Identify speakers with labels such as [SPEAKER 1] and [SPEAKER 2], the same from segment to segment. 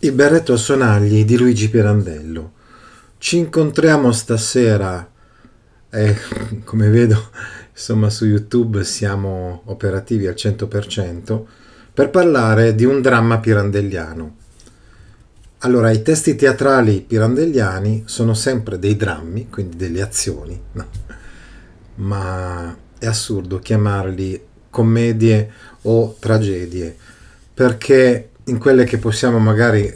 [SPEAKER 1] Il berretto a sonagli di Luigi Pirandello. Ci incontriamo stasera e come vedo insomma su YouTube siamo operativi al 100% per parlare di un dramma pirandelliano. Allora, i testi teatrali pirandelliani sono sempre dei drammi, quindi delle azioni, no? ma è assurdo chiamarli commedie o tragedie, perché in quelle che possiamo magari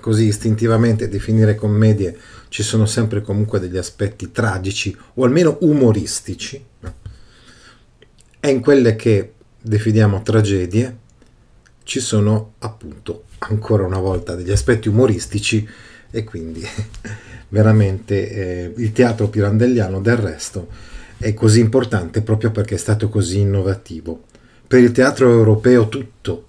[SPEAKER 1] così istintivamente definire commedie ci sono sempre comunque degli aspetti tragici o almeno umoristici, e in quelle che definiamo tragedie ci sono appunto ancora una volta degli aspetti umoristici e quindi veramente eh, il teatro pirandelliano del resto è così importante proprio perché è stato così innovativo. Per il teatro europeo tutto.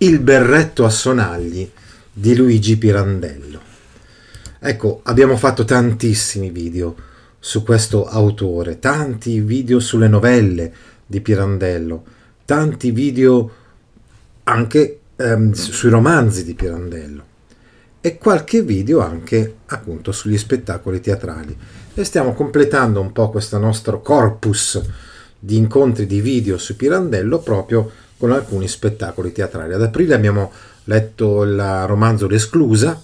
[SPEAKER 1] Il berretto a sonagli di Luigi Pirandello. Ecco, abbiamo fatto tantissimi video su questo autore, tanti video sulle novelle di Pirandello, tanti video anche ehm, sui romanzi di Pirandello e qualche video anche appunto sugli spettacoli teatrali e stiamo completando un po' questo nostro corpus di incontri di video su Pirandello proprio con alcuni spettacoli teatrali. Ad aprile abbiamo letto il romanzo L'Esclusa,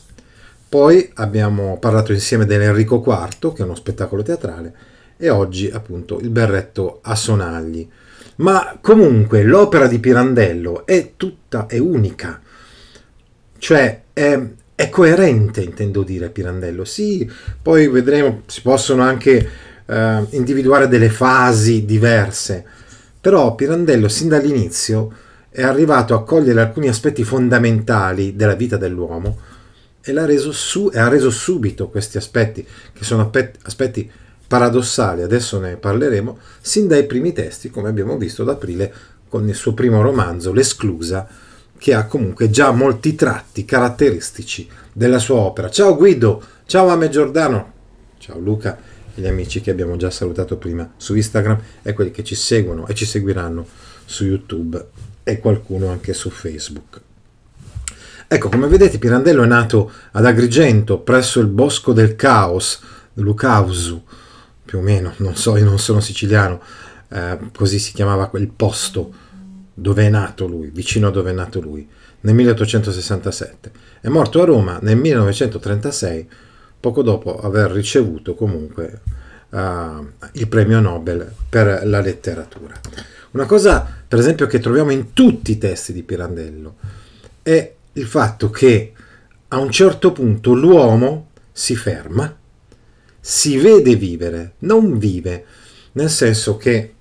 [SPEAKER 1] poi abbiamo parlato insieme dell'Enrico IV, che è uno spettacolo teatrale, e oggi appunto il berretto a sonagli. Ma comunque l'opera di Pirandello è tutta, è unica, cioè è, è coerente, intendo dire, Pirandello. Sì, poi vedremo, si possono anche eh, individuare delle fasi diverse, però Pirandello sin dall'inizio è arrivato a cogliere alcuni aspetti fondamentali della vita dell'uomo e, reso su, e ha reso subito questi aspetti, che sono aspetti paradossali, adesso ne parleremo, sin dai primi testi, come abbiamo visto ad aprile con il suo primo romanzo, L'Esclusa, che ha comunque già molti tratti caratteristici della sua opera. Ciao Guido, ciao Ame Giordano, ciao Luca gli amici che abbiamo già salutato prima su Instagram e quelli che ci seguono e ci seguiranno su YouTube e qualcuno anche su Facebook. Ecco, come vedete Pirandello è nato ad Agrigento, presso il Bosco del Caos, Lucausu, più o meno, non so, io non sono siciliano, eh, così si chiamava quel posto dove è nato lui, vicino a dove è nato lui, nel 1867. È morto a Roma nel 1936, poco dopo aver ricevuto comunque uh, il premio Nobel per la letteratura. Una cosa, per esempio, che troviamo in tutti i testi di Pirandello è il fatto che a un certo punto l'uomo si ferma, si vede vivere, non vive, nel senso che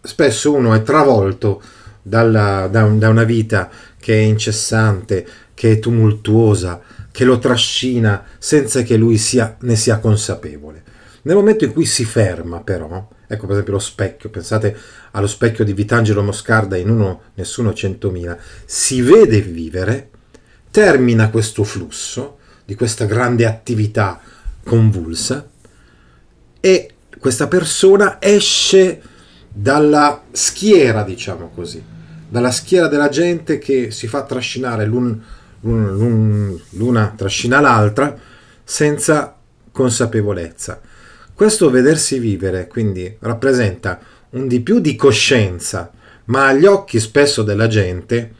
[SPEAKER 1] spesso uno è travolto dalla, da, da una vita che è incessante, che è tumultuosa, che lo trascina senza che lui sia, ne sia consapevole. Nel momento in cui si ferma, però, ecco per esempio lo specchio, pensate allo specchio di Vitangelo Moscarda in Uno Nessuno Centomila, si vede vivere, termina questo flusso di questa grande attività convulsa e questa persona esce dalla schiera, diciamo così, dalla schiera della gente che si fa trascinare l'un, l'una trascina l'altra senza consapevolezza. Questo vedersi vivere quindi rappresenta un di più di coscienza, ma agli occhi spesso della gente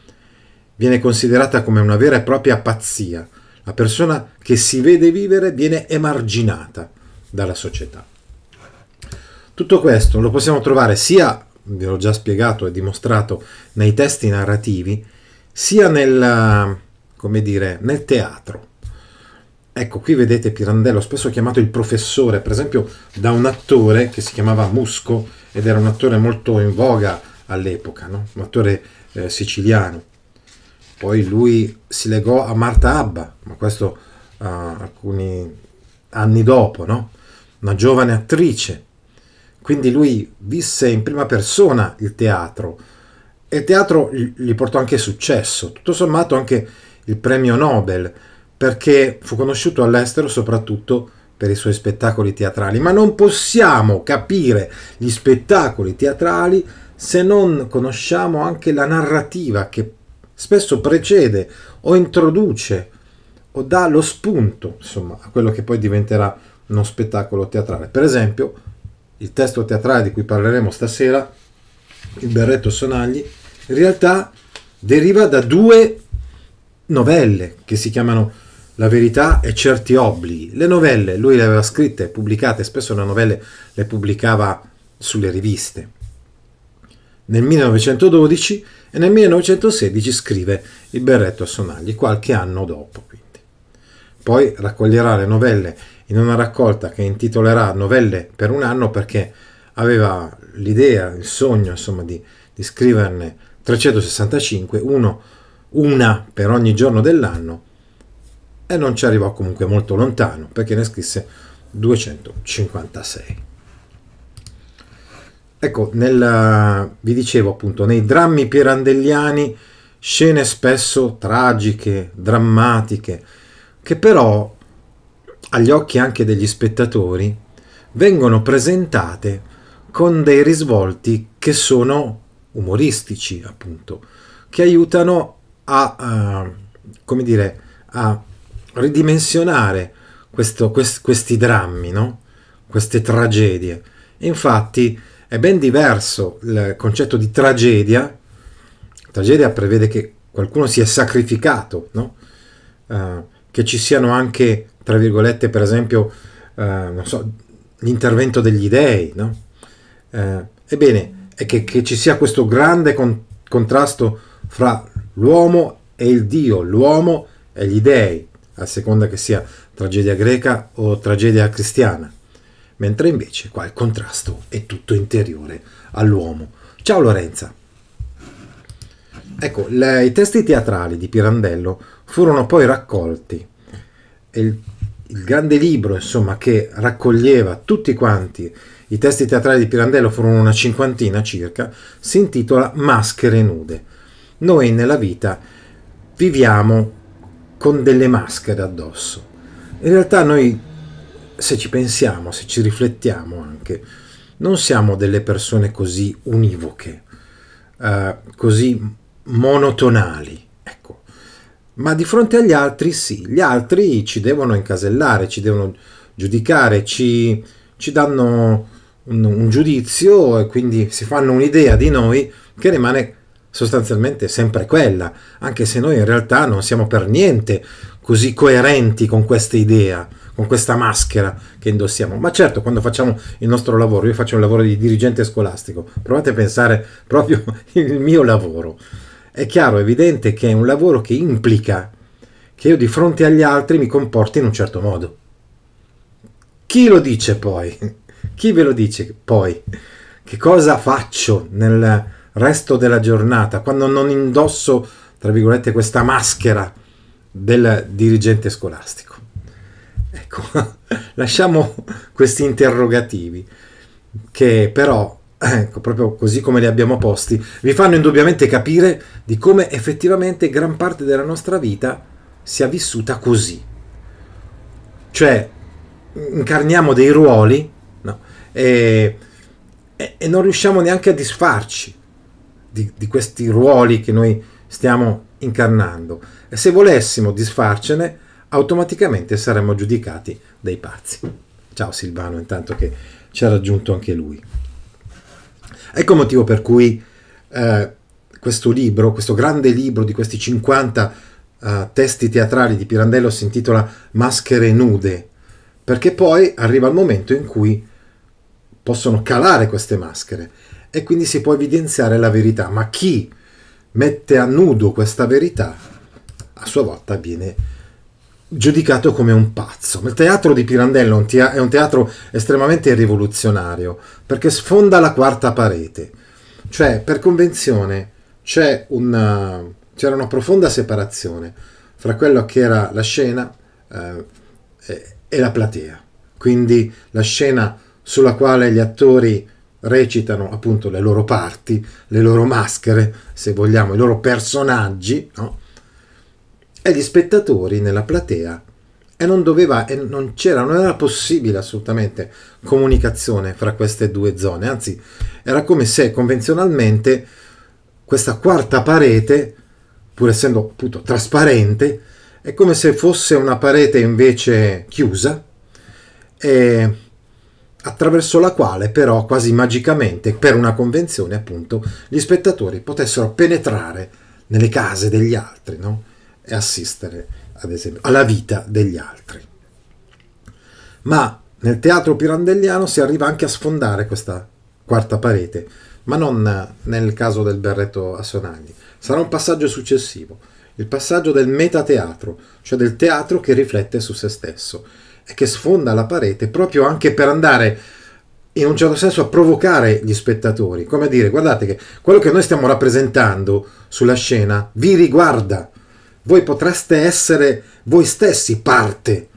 [SPEAKER 1] viene considerata come una vera e propria pazzia. La persona che si vede vivere viene emarginata dalla società. Tutto questo lo possiamo trovare sia vi ho già spiegato e dimostrato nei testi narrativi, sia nel, come dire, nel teatro. Ecco, qui vedete Pirandello, spesso chiamato il professore, per esempio da un attore che si chiamava Musco ed era un attore molto in voga all'epoca, no? un attore eh, siciliano. poi lui si legò a Marta Abba, ma questo uh, alcuni anni dopo, no? una giovane attrice. Quindi lui visse in prima persona il teatro e il teatro gli portò anche successo, tutto sommato anche il premio Nobel, perché fu conosciuto all'estero soprattutto per i suoi spettacoli teatrali. Ma non possiamo capire gli spettacoli teatrali se non conosciamo anche la narrativa che spesso precede o introduce o dà lo spunto, insomma, a quello che poi diventerà uno spettacolo teatrale. Per esempio, il testo teatrale di cui parleremo stasera, Il berretto Sonagli, in realtà deriva da due novelle che si chiamano La verità e certi obblighi. Le novelle lui le aveva scritte, pubblicate, spesso le novelle le pubblicava sulle riviste. Nel 1912 e nel 1916 scrive Il berretto a sonagli, qualche anno dopo. Quindi. Poi raccoglierà le novelle in una raccolta che intitolerà Novelle per un anno perché aveva l'idea, il sogno insomma di, di scriverne 365, uno, una per ogni giorno dell'anno e non ci arrivò comunque molto lontano perché ne scrisse 256. Ecco, nel, vi dicevo appunto, nei drammi pirandelliani scene spesso tragiche, drammatiche, che però agli occhi anche degli spettatori vengono presentate con dei risvolti che sono umoristici, appunto, che aiutano a, uh, come dire, a ridimensionare questo, quest, questi drammi, no? queste tragedie. Infatti, è ben diverso il concetto di tragedia. Tragedia prevede che qualcuno sia sacrificato, no? uh, che ci siano anche, tra virgolette, per esempio, uh, so, l'intervento degli dei. No? Uh, ebbene, è che, che, ci sia questo grande con- contrasto fra l'uomo e il Dio, l'uomo e gli dei, a seconda che sia tragedia greca o tragedia cristiana mentre invece qua il contrasto è tutto interiore all'uomo. Ciao Lorenza. Ecco, le, i testi teatrali di Pirandello furono poi raccolti il, il grande libro, insomma, che raccoglieva tutti quanti i testi teatrali di Pirandello furono una cinquantina circa, si intitola Maschere nude. Noi nella vita viviamo con delle maschere addosso. In realtà noi se ci pensiamo, se ci riflettiamo anche, non siamo delle persone così univoche, uh, così monotonali, ecco. Ma di fronte agli altri sì, gli altri ci devono incasellare, ci devono giudicare, ci, ci danno un, un giudizio e quindi si fanno un'idea di noi che rimane sostanzialmente sempre quella, anche se noi in realtà non siamo per niente così coerenti con questa idea con questa maschera che indossiamo. Ma certo, quando facciamo il nostro lavoro, io faccio un lavoro di dirigente scolastico, provate a pensare proprio il mio lavoro. È chiaro, evidente che è un lavoro che implica che io di fronte agli altri mi comporti in un certo modo. Chi lo dice poi? Chi ve lo dice poi? Che cosa faccio nel resto della giornata quando non indosso, tra virgolette, questa maschera del dirigente scolastico? Ecco, lasciamo questi interrogativi che però, ecco, proprio così come li abbiamo posti, vi fanno indubbiamente capire di come effettivamente gran parte della nostra vita sia vissuta così. Cioè, incarniamo dei ruoli no? e, e, e, non riusciamo neanche a disfarci di, di questi ruoli che noi stiamo incarnando. E se volessimo disfarcene, automaticamente saremmo giudicati dei pazzi. Ciao Silvano, intanto che ci ha raggiunto anche lui. Ecco il motivo per cui eh, questo libro, questo grande libro di questi 50 eh, testi teatrali di Pirandello si intitola Maschere nude, perché poi arriva il momento in cui possono calare queste maschere e quindi si può evidenziare la verità, ma chi mette a nudo questa verità a sua volta viene giudicato come un pazzo. Il teatro di Pirandello è un teatro estremamente rivoluzionario perché sfonda la quarta parete, cioè per convenzione c'è un uh, c'era una profonda separazione fra quello che era la scena eh, e la platea. Quindi la scena sulla quale gli attori recitano appunto le loro parti, le loro maschere, se vogliamo, i loro personaggi, no? e gli spettatori nella platea e non doveva e non c'era, non era possibile assolutamente comunicazione fra queste due zone, anzi era come se convenzionalmente questa quarta parete, pur essendo appunto trasparente, è come se fosse una parete invece chiusa e attraverso la quale però quasi magicamente per una convenzione appunto gli spettatori potessero penetrare nelle case degli altri no? e assistere ad esempio alla vita degli altri. Ma nel teatro pirandelliano si arriva anche a sfondare questa quarta parete, ma non nel caso del berretto a sonagli. Sarà un passaggio successivo, il passaggio del metateatro, cioè del teatro che riflette su se stesso che sfonda la parete proprio anche per andare in un certo senso a provocare gli spettatori, come a dire guardate che quello che noi stiamo rappresentando sulla scena vi riguarda, voi potreste essere voi stessi parte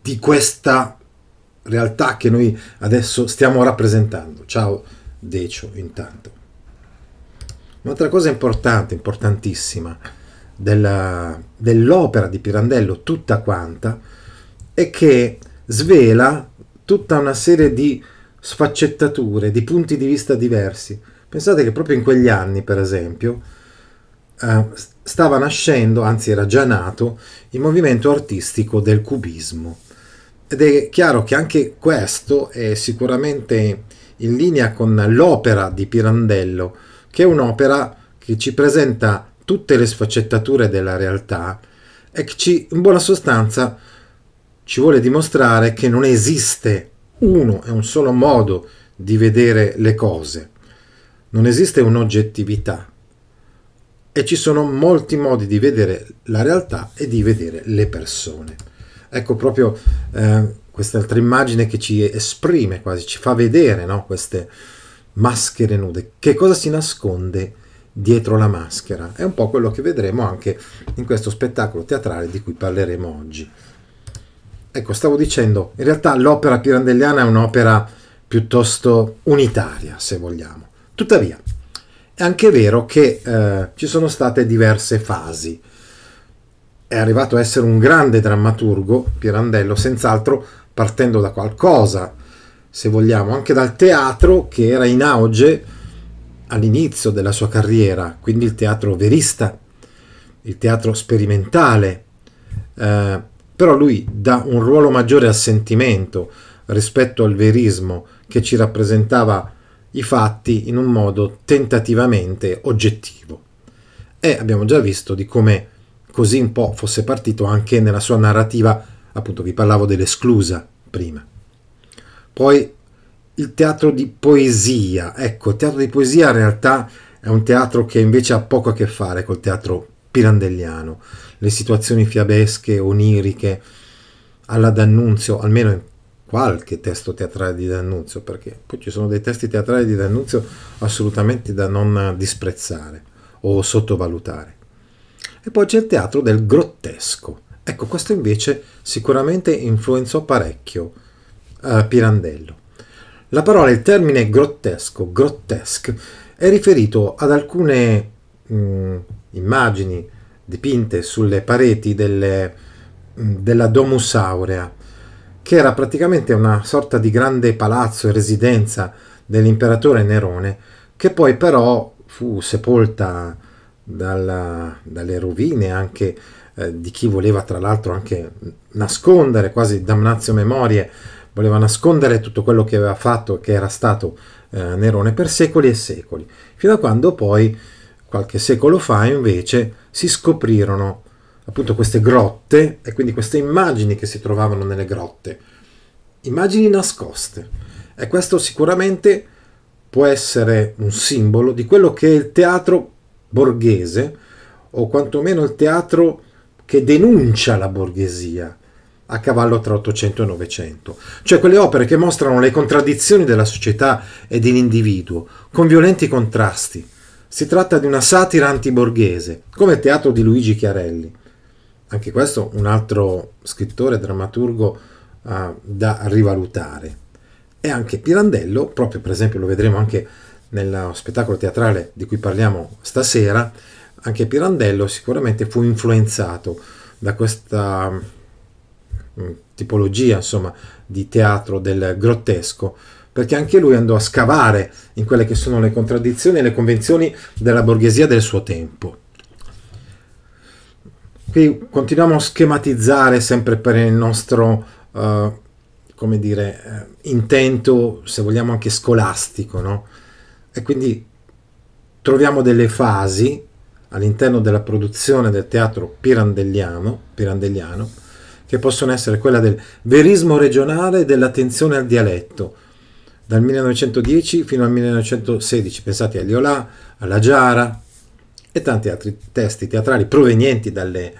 [SPEAKER 1] di questa realtà che noi adesso stiamo rappresentando. Ciao Decio intanto. Un'altra cosa importante, importantissima, della, dell'opera di Pirandello tutta quanta, e che svela tutta una serie di sfaccettature, di punti di vista diversi. Pensate che proprio in quegli anni, per esempio, eh, stava nascendo, anzi era già nato, il movimento artistico del cubismo. Ed è chiaro che anche questo è sicuramente in linea con l'opera di Pirandello, che è un'opera che ci presenta tutte le sfaccettature della realtà e che ci, in buona sostanza ci vuole dimostrare che non esiste uno e un solo modo di vedere le cose, non esiste un'oggettività e ci sono molti modi di vedere la realtà e di vedere le persone. Ecco proprio eh, quest'altra immagine che ci esprime quasi, ci fa vedere no? queste maschere nude. Che cosa si nasconde dietro la maschera? È un po' quello che vedremo anche in questo spettacolo teatrale di cui parleremo oggi. Ecco, stavo dicendo, in realtà l'opera pirandelliana è un'opera piuttosto unitaria, se vogliamo. Tuttavia, è anche vero che eh, ci sono state diverse fasi. È arrivato a essere un grande drammaturgo, Pirandello, senz'altro partendo da qualcosa, se vogliamo, anche dal teatro che era in auge all'inizio della sua carriera, quindi il teatro verista, il teatro sperimentale. Eh, però lui dà un ruolo maggiore al sentimento rispetto al verismo che ci rappresentava i fatti in un modo tentativamente oggettivo. E abbiamo già visto di come così un po' fosse partito anche nella sua narrativa, appunto vi parlavo dell'esclusa prima. Poi il teatro di poesia, ecco, il teatro di poesia in realtà è un teatro che invece ha poco a che fare col teatro pirandelliano, le situazioni fiabesche, oniriche, alla D'Annunzio, almeno in qualche testo teatrale di D'Annunzio, perché poi ci sono dei testi teatrali di D'Annunzio assolutamente da non disprezzare o sottovalutare. E poi c'è il teatro del grottesco. Ecco, questo invece sicuramente influenzò parecchio uh, Pirandello. La parola, il termine grottesco, grottesque, è riferito ad alcune mh, mm, immagini dipinte sulle pareti delle, della Domus Aurea, che era praticamente una sorta di grande palazzo e residenza dell'imperatore Nerone, che poi però fu sepolta dalla, dalle rovine anche eh, di chi voleva tra l'altro anche nascondere, quasi damnazio memorie, voleva nascondere tutto quello che aveva fatto, che era stato eh, Nerone per secoli e secoli, fino a quando poi qualche secolo fa invece si scoprirono appunto queste grotte e quindi queste immagini che si trovavano nelle grotte, immagini nascoste. E questo sicuramente può essere un simbolo di quello che è il teatro borghese, o quantomeno il teatro che denuncia la borghesia a cavallo tra 800 e 900, cioè quelle opere che mostrano le contraddizioni della società e dell'individuo, con violenti contrasti, Si tratta di una satira antiborghese, come il teatro di Luigi Chiarelli. Anche questo un altro scrittore, drammaturgo uh, da rivalutare. E anche Pirandello, proprio per esempio lo vedremo anche nello spettacolo teatrale di cui parliamo stasera, anche Pirandello sicuramente fu influenzato da questa mm, tipologia insomma, di teatro del grottesco, perché anche lui andò a scavare in quelle che sono le contraddizioni e le convenzioni della borghesia del suo tempo. Qui continuiamo a schematizzare sempre per il nostro, uh, come dire, uh, intento, se vogliamo anche scolastico, no? E quindi troviamo delle fasi all'interno della produzione del teatro pirandelliano, pirandelliano che possono essere quella del verismo regionale e dell'attenzione al dialetto, dal 1910 fino al 1916, pensate a Liolà, alla Giara e tanti altri testi teatrali provenienti dalle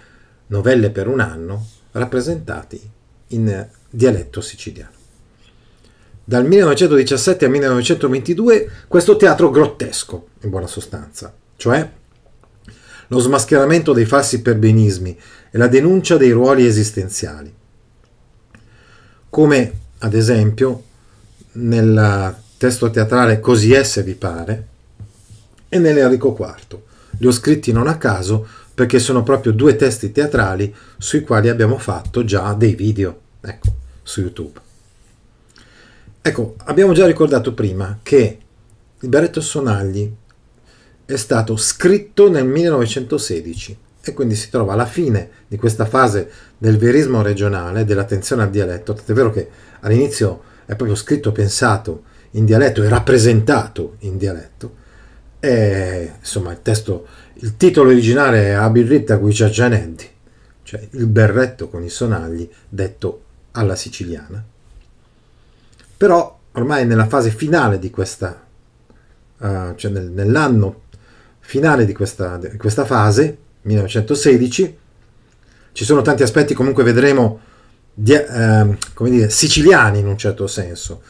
[SPEAKER 1] novelle per un anno, rappresentati in dialetto siciliano. Dal 1917 al 1922 questo teatro grottesco, in buona sostanza, cioè lo smascheramento dei falsi perbenismi e la denuncia dei ruoli esistenziali. Come ad esempio nel testo teatrale Così è se vi pare e nell'Enrico IV. Li ho scritti non a caso perché sono proprio due testi teatrali sui quali abbiamo fatto già dei video, ecco, su YouTube. Ecco, abbiamo già ricordato prima che il Berretto Sonagli è stato scritto nel 1916 e quindi si trova alla fine di questa fase del verismo regionale, dell'attenzione al dialetto, tant'è vero che all'inizio è proprio scritto, pensato in dialetto e rappresentato in dialetto. E insomma il testo, il titolo originale è Abirritta Guiciagianetti, cioè il berretto con i sonagli detto alla siciliana. Però ormai nella fase finale di questa, uh, cioè nel, nell'anno finale di questa, di questa fase, 1916. Ci sono tanti aspetti, comunque vedremo, di, eh, come dire, siciliani in un certo senso,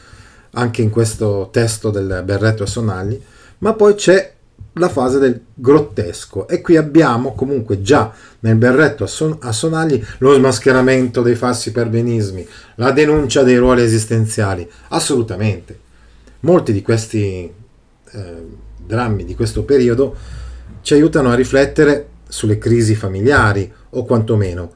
[SPEAKER 1] anche in questo testo del Berretto a Sonagli, ma poi c'è la fase del grottesco e qui abbiamo comunque già nel berretto a, son- a Sonagli lo smascheramento dei falsi perbenismi, la denuncia dei ruoli esistenziali, assolutamente. Molti di questi eh, drammi di questo periodo ci aiutano a riflettere sulle crisi familiari o quantomeno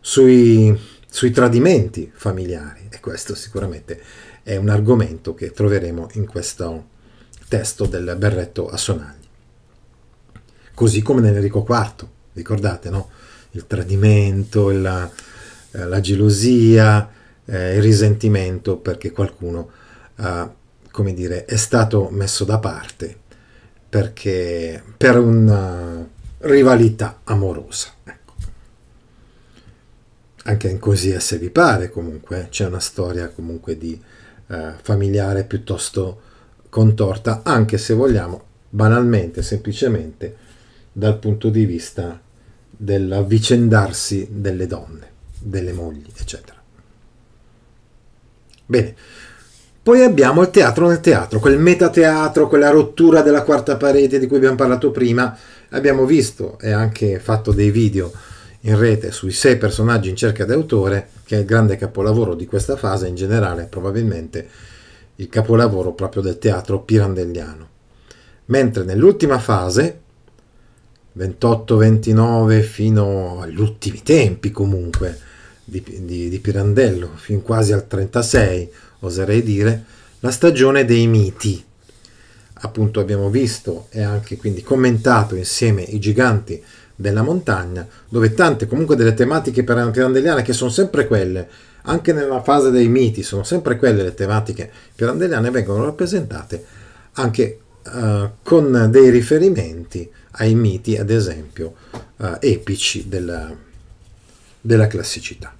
[SPEAKER 1] sui, sui tradimenti familiari e questo sicuramente è un argomento che troveremo in questo testo del berretto a sonagli. Così come nell'Enrico IV, ricordate, no? Il tradimento, la, eh, la gelosia, eh, il risentimento perché qualcuno, eh, come dire, è stato messo da parte perché per una rivalità amorosa. Anche in Così se vi pare comunque c'è una storia comunque di eh, familiare piuttosto contorta, anche se vogliamo banalmente, semplicemente dal punto di vista dell'avvicendarsi delle donne, delle mogli, eccetera. Bene, poi abbiamo il teatro nel teatro, quel metateatro, quella rottura della quarta parete di cui abbiamo parlato prima. Abbiamo visto e anche fatto dei video in rete sui sei personaggi in cerca d'autore, che è il grande capolavoro di questa fase, in generale probabilmente il capolavoro proprio del teatro pirandelliano. Mentre nell'ultima fase, 28-29 fino agli ultimi tempi comunque di, di, di Pirandello, fin quasi al 36, oserei dire, la stagione dei miti. Appunto abbiamo visto e anche quindi commentato insieme i giganti della montagna, dove tante comunque delle tematiche pirandelliane che sono sempre quelle, anche nella fase dei miti, sono sempre quelle le tematiche pirandelliane vengono rappresentate anche uh, con dei riferimenti ai miti, ad esempio, uh, epici della, della classicità.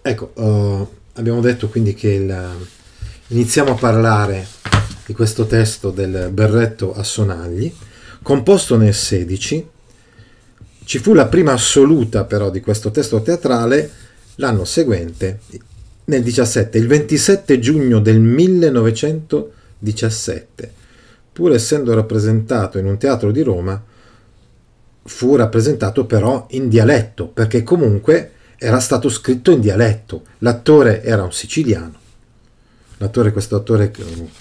[SPEAKER 1] Ecco, uh, abbiamo detto quindi che il, iniziamo a parlare di questo testo del berretto a sonagli, composto nel 16. Ci fu la prima assoluta però di questo testo teatrale l'anno seguente, nel 17, il 27 giugno del 1917. XVII, pur essendo rappresentato in un teatro di Roma, fu rappresentato però in dialetto, perché comunque era stato scritto in dialetto. L'attore era un siciliano. L'attore, questo attore,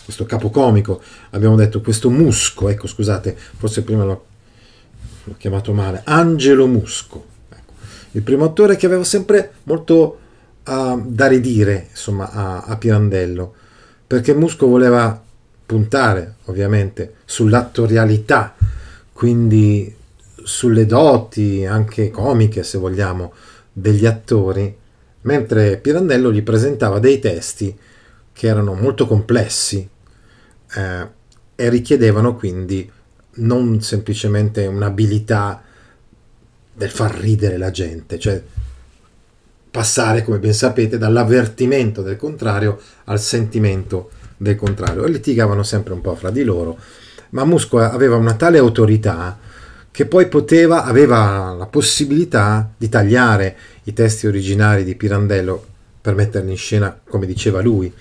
[SPEAKER 1] questo capocomico, abbiamo detto questo Musco, ecco scusate, forse prima l'ho, l'ho chiamato male, Angelo Musco. Ecco. Il primo attore che aveva sempre molto uh, da ridire insomma, a, a Pirandello, perché Musco voleva puntare ovviamente sull'attorialità, quindi sulle doti anche comiche se vogliamo degli attori, mentre Pirandello gli presentava dei testi che erano molto complessi eh, e richiedevano quindi non semplicemente un'abilità del far ridere la gente, cioè passare, come ben sapete, dall'avvertimento del contrario al sentimento del contrario. E litigavano sempre un po' fra di loro, ma Musco aveva una tale autorità che poi poteva, aveva la possibilità di tagliare i testi originari di Pirandello per metterli in scena come diceva lui,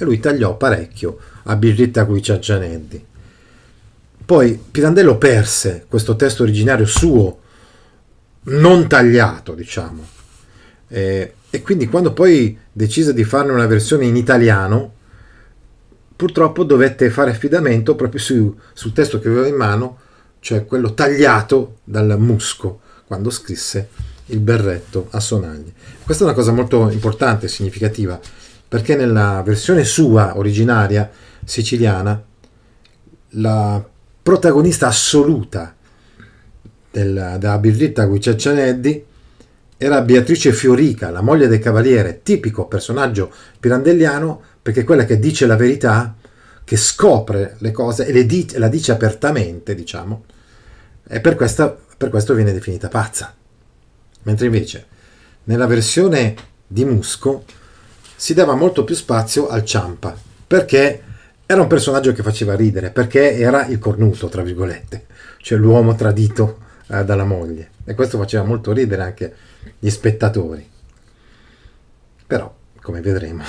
[SPEAKER 1] e lui tagliò parecchio a Birritta qui Giannetti. Poi Pirandello perse questo testo originario suo, non tagliato, diciamo, e, e quindi quando poi decise di farne una versione in italiano, purtroppo dovette fare affidamento proprio su, sul testo che aveva in mano cioè quello tagliato dal musco quando scrisse il berretto a sonagli. Questa è una cosa molto importante e significativa, perché nella versione sua originaria siciliana la protagonista assoluta della, della birritta Guicciaccianeddi era Beatrice Fiorica, la moglie del cavaliere, tipico personaggio pirandelliano, perché è quella che dice la verità che scopre le cose e le di- la dice apertamente, diciamo, e per, questa, per questo viene definita pazza. Mentre invece nella versione di Musco si dava molto più spazio al Ciampa, perché era un personaggio che faceva ridere, perché era il cornuto, tra virgolette, cioè l'uomo tradito eh, dalla moglie. E questo faceva molto ridere anche gli spettatori. Però, come vedremo,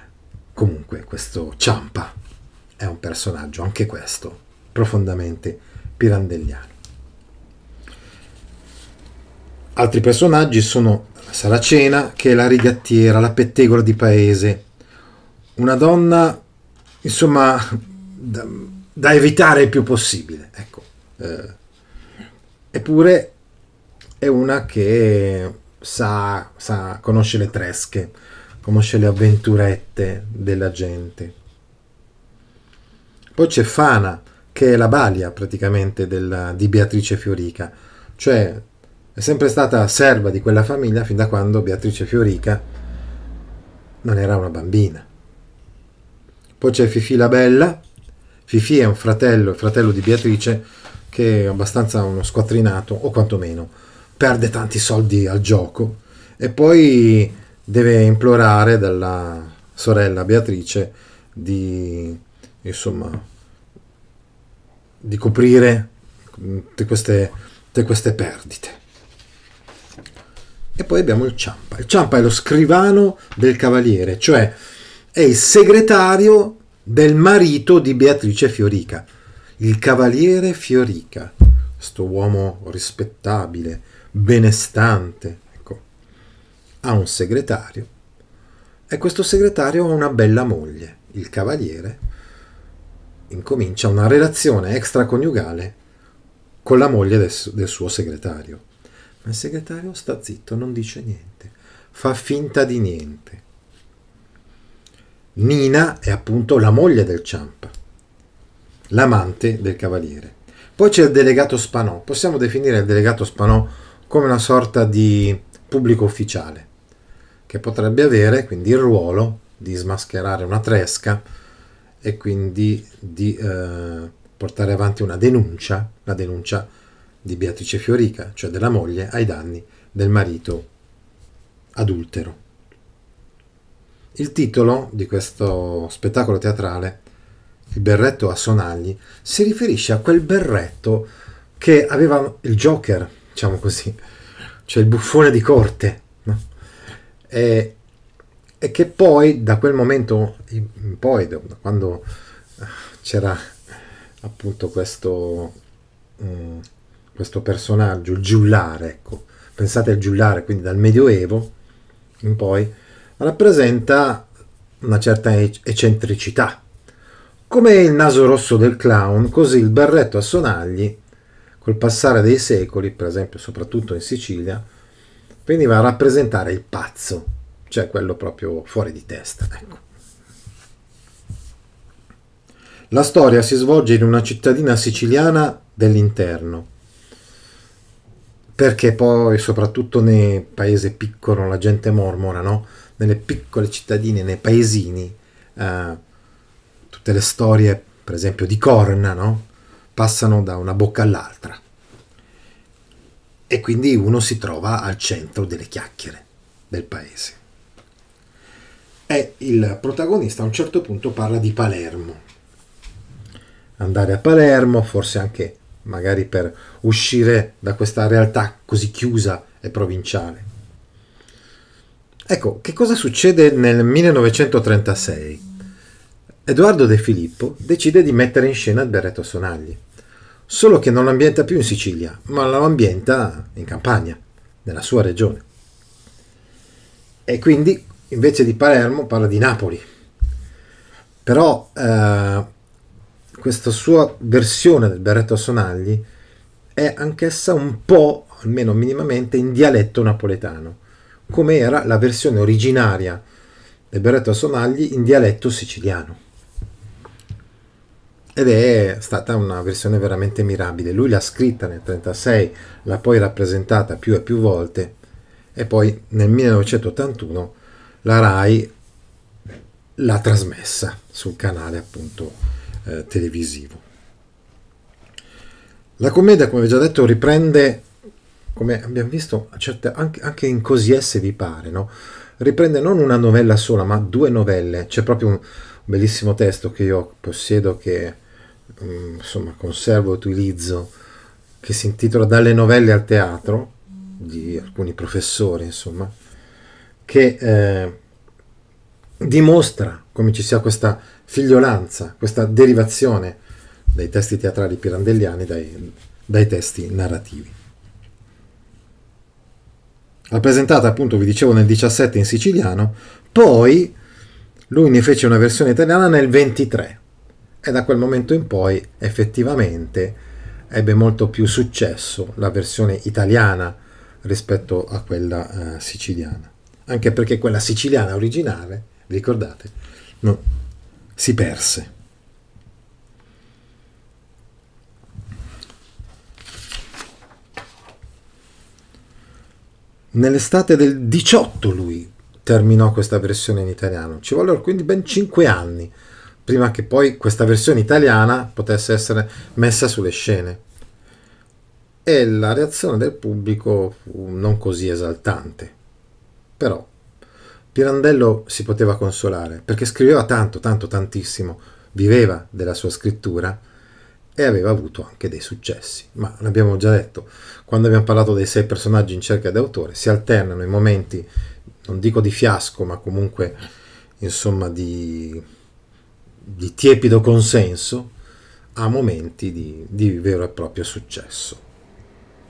[SPEAKER 1] comunque questo Ciampa è un personaggio, anche questo, profondamente pirandelliano. Altri personaggi sono Saracena, che è la rigattiera, la pettegola di paese, una donna, insomma, da, da evitare il più possibile. Ecco. Eh, eppure è una che sa, sa, conosce le tresche, conosce le avventurette della gente. Poi c'è Fana, che è la balia praticamente della, di Beatrice Fiorica, cioè è sempre stata serva di quella famiglia fin da quando Beatrice Fiorica non era una bambina. Poi c'è Fifi la Bella, Fifi è un fratello, il fratello di Beatrice, che è abbastanza uno squattrinato, o quantomeno perde tanti soldi al gioco, e poi deve implorare dalla sorella Beatrice di insomma di coprire tutte queste, tutte queste perdite. E poi abbiamo il Ciampa. Il Ciampa è lo scrivano del cavaliere, cioè è il segretario del marito di Beatrice Fiorica, il cavaliere Fiorica, questo uomo rispettabile, benestante, ecco, ha un segretario e questo segretario ha una bella moglie, il cavaliere, incomincia una relazione extraconiugale con la moglie del, del suo segretario. Ma il segretario sta zitto, non dice niente, fa finta di niente. Nina è appunto la moglie del Ciampa, l'amante del cavaliere. Poi c'è il delegato Spanò, possiamo definire il delegato Spanò come una sorta di pubblico ufficiale, che potrebbe avere quindi il ruolo di smascherare una tresca e quindi di eh, portare avanti una denuncia, la denuncia di Beatrice Fiorica, cioè della moglie, ai danni del marito adultero. Il titolo di questo spettacolo teatrale, Il berretto a sonagli, si riferisce a quel berretto che aveva il Joker, diciamo così, cioè il buffone di corte, no? e, e che poi da quel momento in poi, quando c'era appunto questo, um, questo personaggio, il giullare, ecco. Pensate al giullare, quindi dal Medioevo in poi, rappresenta una certa eccentricità. Come il naso rosso del clown, così il berretto a sonagli, col passare dei secoli, per esempio soprattutto in Sicilia, veniva a rappresentare il pazzo, cioè quello proprio fuori di testa. Ecco. La storia si svolge in una cittadina siciliana dell'interno, perché poi soprattutto nei paesi piccoli la gente mormora, no? nelle piccole cittadine, nei paesini, eh, tutte le storie, per esempio, di Corna, no? passano da una bocca all'altra. E quindi uno si trova al centro delle chiacchiere del paese. E il protagonista a un certo punto parla di Palermo. Andare a Palermo, forse anche magari per uscire da questa realtà così chiusa e provinciale. Ecco, che cosa succede nel 1936? Edoardo De Filippo decide di mettere in scena il berretto Sonagli, solo che non lo ambienta più in Sicilia, ma lo ambienta in Campania, nella sua regione. E quindi, invece di Palermo, parla di Napoli. Però eh, questa sua versione del berretto Sonagli è anch'essa un po', almeno minimamente, in dialetto napoletano come era la versione originaria del berretto a sonagli in dialetto siciliano. Ed è stata una versione veramente mirabile. Lui l'ha scritta nel 1936, l'ha poi rappresentata più e più volte e poi nel 1981 la RAI l'ha trasmessa sul canale appunto eh, televisivo. La commedia, come vi ho già detto, riprende come abbiamo visto certe, anche, anche, in Così esse vi pare, no? riprende non una novella sola, ma due novelle. C'è proprio un bellissimo testo che io possiedo, che um, insomma conservo e utilizzo, che si intitola Dalle novelle al teatro, di alcuni professori, insomma, che eh, dimostra come ci sia questa figliolanza, questa derivazione dai testi teatrali pirandelliani, dai, dai testi narrativi. Rappresentata appunto, vi dicevo, nel 17 in siciliano, poi lui ne fece una versione italiana nel 23 e da quel momento in poi effettivamente ebbe molto più successo la versione italiana rispetto a quella eh, siciliana, anche perché quella siciliana originale, ricordate, no, si perse. Nell'estate del 18 lui terminò questa versione in italiano. Ci vollero quindi ben 5 anni prima che poi questa versione italiana potesse essere messa sulle scene. E la reazione del pubblico fu non così esaltante. Però Pirandello si poteva consolare perché scriveva tanto, tanto, tantissimo, viveva della sua scrittura e aveva avuto anche dei successi. Ma l'abbiamo già detto, quando abbiamo parlato dei sei personaggi in cerca di autore, si alternano i momenti, non dico di fiasco, ma comunque insomma di, di tiepido consenso, a momenti di, di, vero e proprio successo.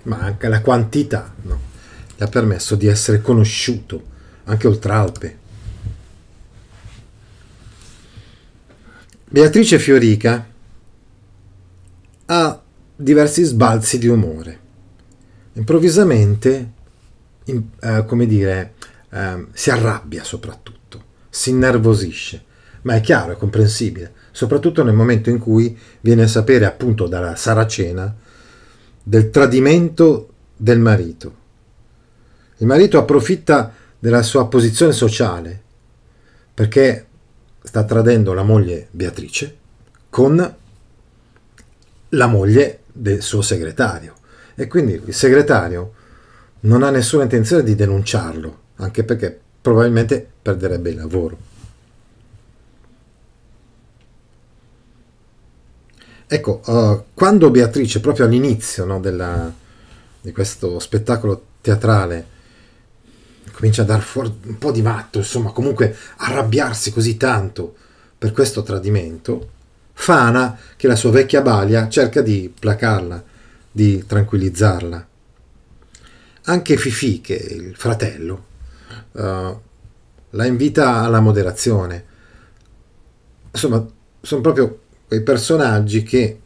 [SPEAKER 1] Ma anche la quantità no? gli ha permesso di essere conosciuto anche oltre Alpe. Beatrice Fiorica ha diversi sbalzi di umore. Improvvisamente, in, eh, come dire, eh, si arrabbia soprattutto, si innervosisce, ma è chiaro, è comprensibile, soprattutto nel momento in cui viene a sapere appunto dalla Saracena del tradimento del marito. Il marito approfitta della sua posizione sociale perché sta tradendo la moglie Beatrice con la moglie del suo segretario. E quindi il segretario non ha nessuna intenzione di denunciarlo, anche perché probabilmente perderebbe il lavoro. Ecco, uh, quando Beatrice, proprio all'inizio no, della, di questo spettacolo teatrale, comincia a dar fuori un po' di matto, insomma, comunque arrabbiarsi così tanto per questo tradimento, Fana, che la sua vecchia balia, cerca di placarla, di tranquillizzarla. Anche Fifi, che è il fratello, uh, la invita alla moderazione. Insomma, sono proprio quei personaggi che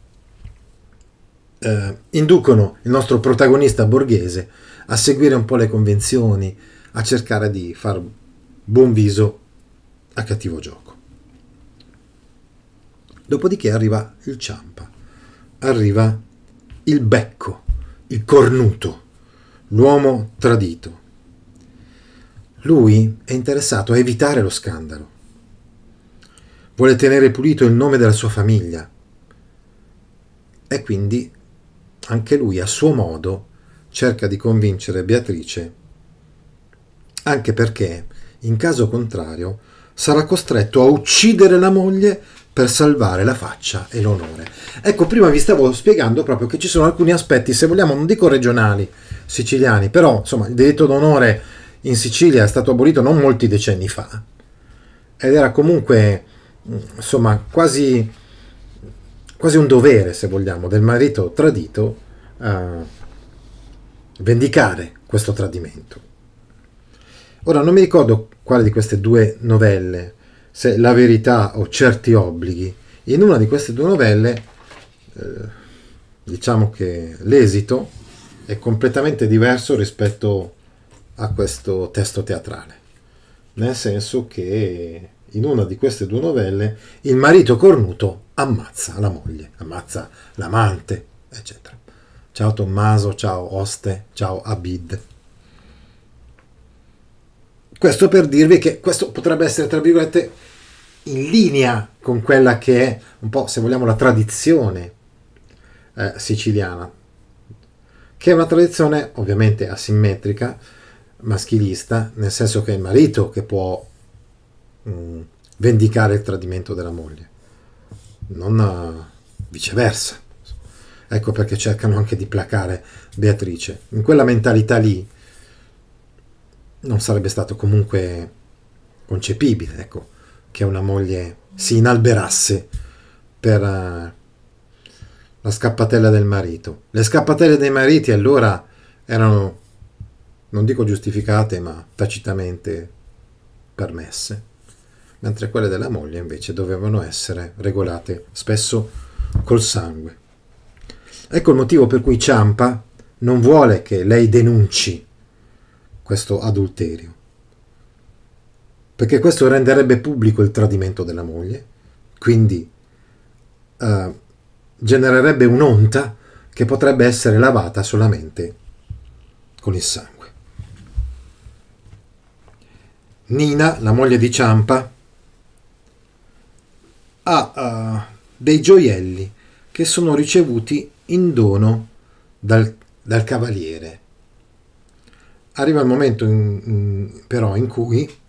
[SPEAKER 1] uh, inducono il nostro protagonista borghese a seguire un po' le convenzioni, a cercare di far buon viso a cattivo gioco. Dopodiché arriva il ciampa, arriva il becco, il cornuto, l'uomo tradito. Lui è interessato a evitare lo scandalo. Vuole tenere pulito il nome della sua famiglia. E quindi anche lui a suo modo cerca di convincere Beatrice, anche perché, in caso contrario, sarà costretto a uccidere la moglie per salvare la faccia e l'onore. Ecco, prima vi stavo spiegando proprio che ci sono alcuni aspetti, se vogliamo, non dico regionali, siciliani, però insomma il diritto d'onore in Sicilia è stato abolito non molti decenni fa ed era comunque insomma quasi, quasi un dovere, se vogliamo, del marito tradito uh, vendicare questo tradimento. Ora non mi ricordo quale di queste due novelle se la verità o certi obblighi. In una di queste due novelle, eh, diciamo che l'esito è completamente diverso rispetto a questo testo teatrale, nel senso che in una di queste due novelle il marito cornuto ammazza la moglie, ammazza l'amante, eccetera. Ciao Tommaso, ciao Oste, ciao Abid. Questo per dirvi che questo potrebbe essere, tra virgolette, in linea con quella che è un po', se vogliamo, la tradizione eh, siciliana, che è una tradizione ovviamente asimmetrica, maschilista, nel senso che è il marito che può mh, mm, vendicare il tradimento della moglie, non uh, viceversa. Ecco perché cercano anche di placare Beatrice. In quella mentalità lì, non sarebbe stato comunque concepibile, ecco, che una moglie si inalberasse per uh, la scappatella del marito. Le scappatelle dei mariti allora erano, non dico giustificate, ma tacitamente permesse, mentre quelle della moglie invece dovevano essere regolate spesso col sangue. Ecco il motivo per cui Ciampa non vuole che lei denunci questo adulterio, perché questo renderebbe pubblico il tradimento della moglie, quindi uh, genererebbe un'onta che potrebbe essere lavata solamente con il sangue. Nina, la moglie di Ciampa, ha uh, dei gioielli che sono ricevuti in dono dal, dal cavaliere arriva il momento in, però in cui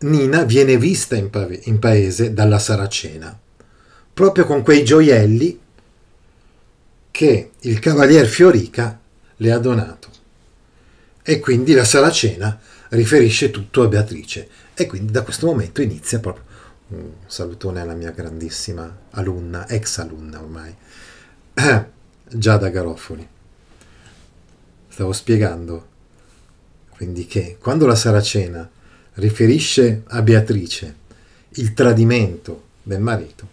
[SPEAKER 1] Nina viene vista in, pa- in paese dalla Saracena, proprio con quei gioielli che il cavalier Fiorica le ha donato. E quindi la Saracena riferisce tutto a Beatrice. E quindi da questo momento inizia proprio un salutone alla mia grandissima alunna, ex alunna ormai, Giada Garofoli stavo spiegando quindi che quando la Saracena riferisce a Beatrice il tradimento del marito,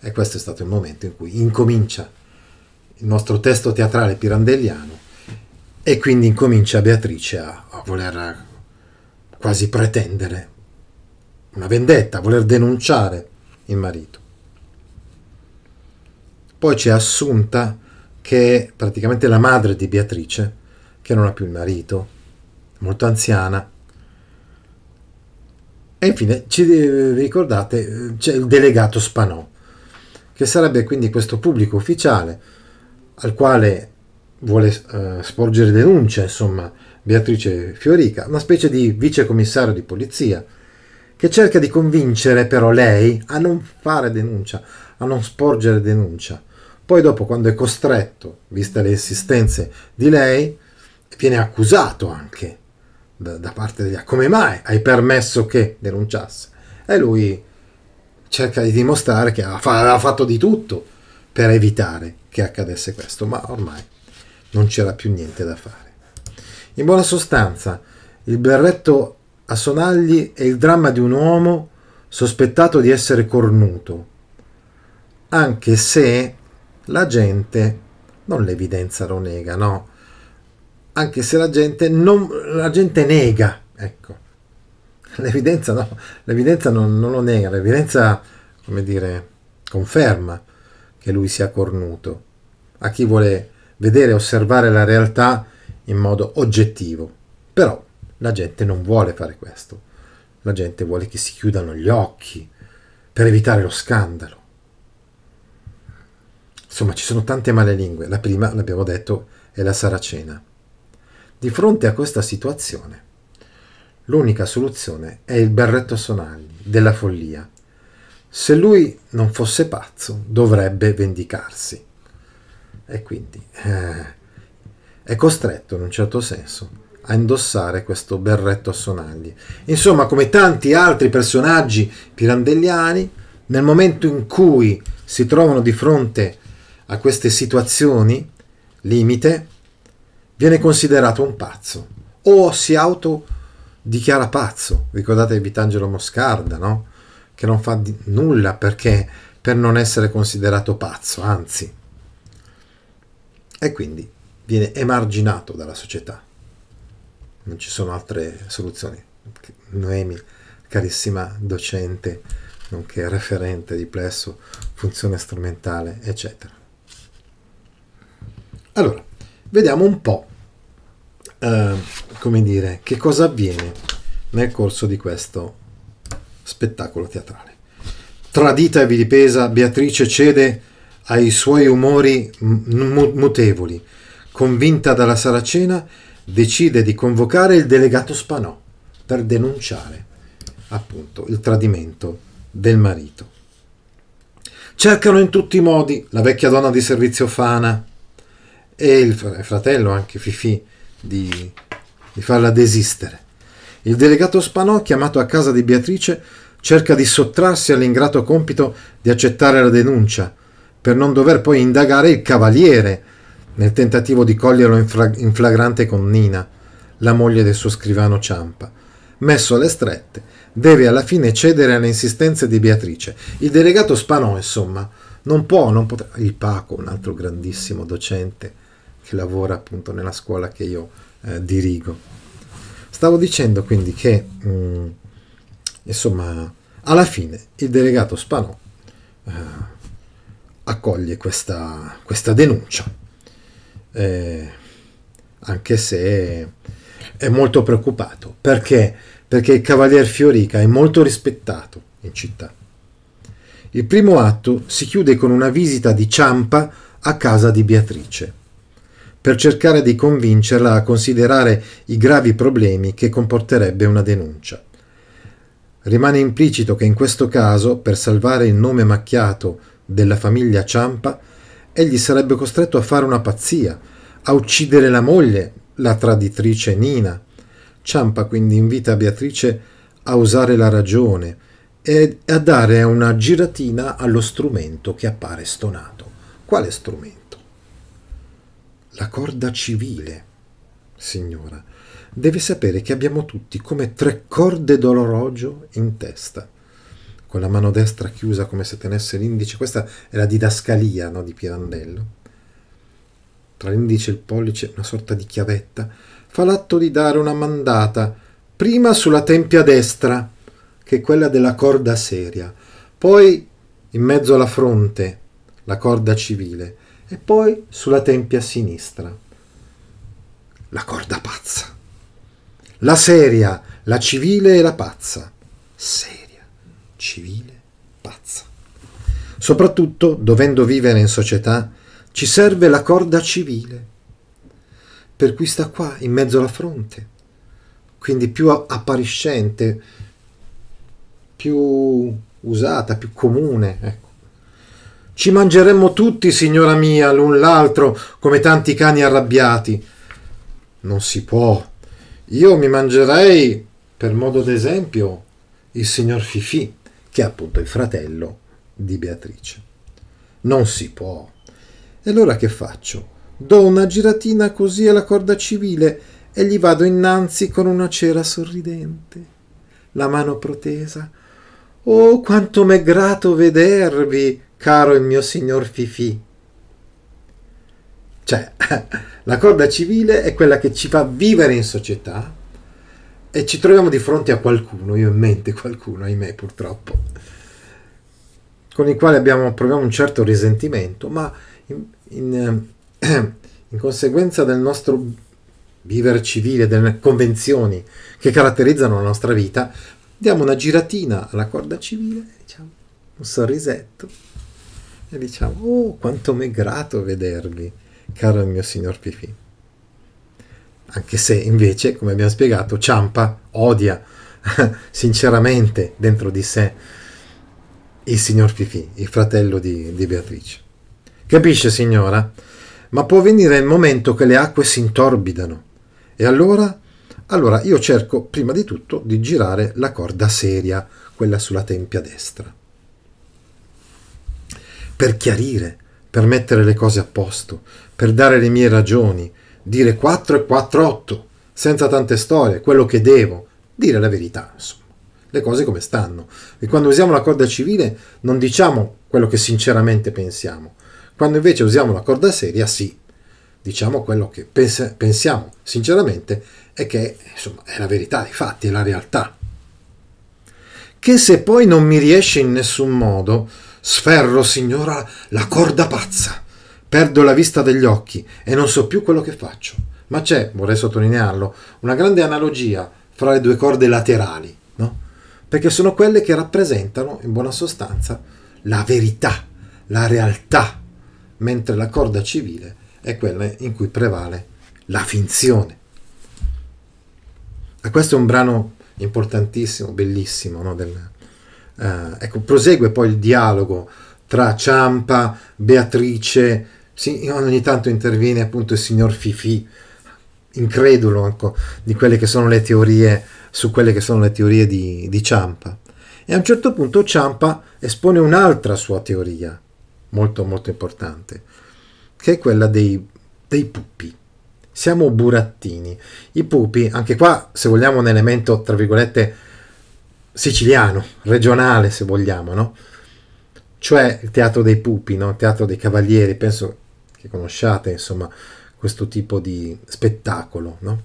[SPEAKER 1] e questo è stato il momento in cui incomincia il nostro testo teatrale pirandelliano e quindi incomincia Beatrice a, a voler quasi pretendere una vendetta, a voler denunciare il marito. Poi c'è Assunta che è praticamente la madre di Beatrice, che non ha più il marito, molto anziana. E infine, ci ricordate, c'è il delegato Spanò, che sarebbe quindi questo pubblico ufficiale al quale vuole eh, sporgere denuncia, insomma, Beatrice Fiorica, una specie di vicecommissario di polizia, che cerca di convincere però lei a non fare denuncia, a non sporgere denuncia. Poi dopo, quando è costretto, viste le insistenze di lei, viene accusato anche da, da parte degli come mai hai permesso che denunciasse? E lui cerca di dimostrare che aveva fatto di tutto per evitare che accadesse questo, ma ormai non c'era più niente da fare. In buona sostanza, il berretto a sonagli è il dramma di un uomo sospettato di essere cornuto, anche se la gente non l'evidenza lo nega, no? Anche se la gente, non, la gente nega, ecco. L'evidenza, no, l'evidenza non, non lo nega, l'evidenza, come dire, conferma che lui sia cornuto. A chi vuole vedere e osservare la realtà in modo oggettivo. Però la gente non vuole fare questo. La gente vuole che si chiudano gli occhi per evitare lo scandalo. Insomma, ci sono tante male lingue. La prima, l'abbiamo detto, è la Saracena. Di fronte a questa situazione, l'unica soluzione è il berretto Sonagli della follia. Se lui non fosse pazzo, dovrebbe vendicarsi. E quindi eh, è costretto, in un certo senso, a indossare questo berretto a sonagli. Insomma, come tanti altri personaggi pirandelliani, nel momento in cui si trovano di fronte a queste situazioni limite, viene considerato un pazzo o si autodichiara pazzo. Ricordate Vitangelo Moscarda, no? Che non fa nulla perché per non essere considerato pazzo, anzi. E quindi viene emarginato dalla società non ci sono altre soluzioni. Noemi, carissima docente, nonché referente di plesso, funzione strumentale, eccetera. Allora, vediamo un po', eh, come dire, che cosa avviene nel corso di questo spettacolo teatrale. Tradita e vilipesa, Beatrice cede ai suoi umori mutevoli, convinta dalla Saracena decide di convocare il delegato Spanò per denunciare appunto il tradimento del marito. Cercano in tutti i modi la vecchia donna di servizio Fana e il fratello anche Fifi di, di farla desistere. Il delegato Spanò, chiamato a casa di Beatrice, cerca di sottrarsi all'ingrato compito di accettare la denuncia, per non dover poi indagare il cavaliere nel tentativo di coglierlo in, fra- in flagrante con Nina, la moglie del suo scrivano Ciampa. Messo alle strette, deve alla fine cedere alle insistenze di Beatrice. Il delegato Spanò, insomma, non può, non potrà. Il Paco, un altro grandissimo docente che lavora appunto nella scuola che io eh, dirigo. Stavo dicendo quindi che, mh, mm, insomma, alla fine il delegato Spanò eh, accoglie questa, questa denuncia eh, anche se è molto preoccupato. Perché? Perché il Cavalier Fiorica è molto rispettato in città. Il primo atto si chiude con una visita di Ciampa a casa di Beatrice, per cercare di convincerla a considerare i gravi problemi che comporterebbe una denuncia. Rimane implicito che in questo caso, per salvare il nome macchiato della famiglia Ciampa, egli sarebbe costretto a fare una pazzia, a uccidere la moglie, la traditrice Nina. Ciampa quindi invita Beatrice a usare la ragione e a dare una giratina allo strumento che appare stonato. Quale strumento? La corda civile, signora. Deve sapere che abbiamo tutti come tre corde d'orologio in testa con la mano destra chiusa come se tenesse l'indice. Questa è la didascalia no, di Pirandello. Tra l'indice e il pollice una sorta di chiavetta. Fa l'atto di dare una mandata, prima sulla tempia destra, che è quella della corda seria, poi in mezzo alla fronte, la corda civile, e poi sulla tempia sinistra, la corda pazza. La seria, la civile e la pazza. Seria civile, pazza. Soprattutto, dovendo vivere in società, ci serve la corda civile, per cui sta qua, in mezzo alla fronte, quindi più appariscente, più usata, più comune. Ecco. Ci mangeremmo tutti, signora mia, l'un l'altro, come tanti cani arrabbiati. Non si può. Io mi mangerei, per modo d'esempio, il signor Fifì che è appunto il fratello di Beatrice. Non si può. E allora che faccio? Do una giratina così alla corda civile e gli vado innanzi con una cera sorridente, la mano protesa. Oh, quanto m'è grato vedervi, caro il mio signor Fifì. Cioè, la corda civile è quella che ci fa vivere in società e ci troviamo di fronte a qualcuno, io in mente qualcuno, ahimè purtroppo, con il quale abbiamo, proviamo un certo risentimento, ma in, in, in conseguenza del nostro vivere civile, delle convenzioni che caratterizzano la nostra vita, diamo una giratina alla corda civile, diciamo, un sorrisetto e diciamo, oh, quanto mi è grato vedervi, caro il mio signor Pifì. Anche se invece, come abbiamo spiegato, Ciampa odia sinceramente dentro di sé il signor Fifì, il fratello di, di Beatrice. Capisce, signora? Ma può venire il momento che le acque si intorbidano e allora, allora io cerco prima di tutto di girare la corda seria, quella sulla tempia destra. Per chiarire, per mettere le cose a posto, per dare le mie ragioni, dire 4 e 4 8, senza tante storie, quello che devo, dire la verità, insomma, le cose come stanno. E quando usiamo la corda civile non diciamo quello che sinceramente pensiamo. Quando invece usiamo la corda seria, sì, diciamo quello che pens- pensiamo sinceramente e che insomma è la verità dei fatti, è la realtà. Che se poi non mi riesce in nessun modo, sferro, signora, la corda pazza, perdo la vista degli occhi e non so più quello che faccio. Ma c'è, vorrei sottolinearlo, una grande analogia fra le due corde laterali, no? Perché sono quelle che rappresentano, in buona sostanza, la verità, la realtà, mentre la corda civile è quella in cui prevale la finzione. E questo è un brano importantissimo, bellissimo. No? Del, eh, ecco, prosegue poi il dialogo tra Ciampa, Beatrice, sì, ogni tanto interviene appunto il signor Fifi, incredulo ecco, di quelle che sono le teorie, su quelle che sono le teorie di, di Ciampa. E a un certo punto Ciampa espone un'altra sua teoria, molto molto importante, che è quella dei, dei pupi. Siamo burattini. I pupi, anche qua, se vogliamo, un elemento, tra virgolette, siciliano, regionale, se vogliamo, no? Cioè il teatro dei pupi, no? Il teatro dei cavalieri, penso che conosciate, insomma, questo tipo di spettacolo, no?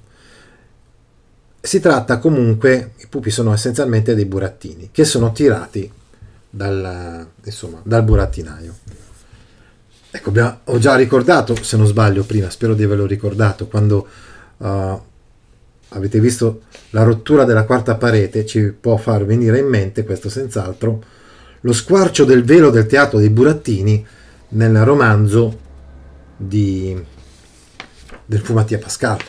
[SPEAKER 1] Si tratta comunque, i pupi sono essenzialmente dei burattini, che sono tirati dal, insomma, dal burattinaio. Ecco, ho già ricordato, se non sbaglio prima, spero di averlo ricordato, quando uh, avete visto la rottura della quarta parete, ci può far venire in mente, questo senz'altro, lo squarcio del velo del teatro dei burattini nel romanzo di, del Fumatia Pascal.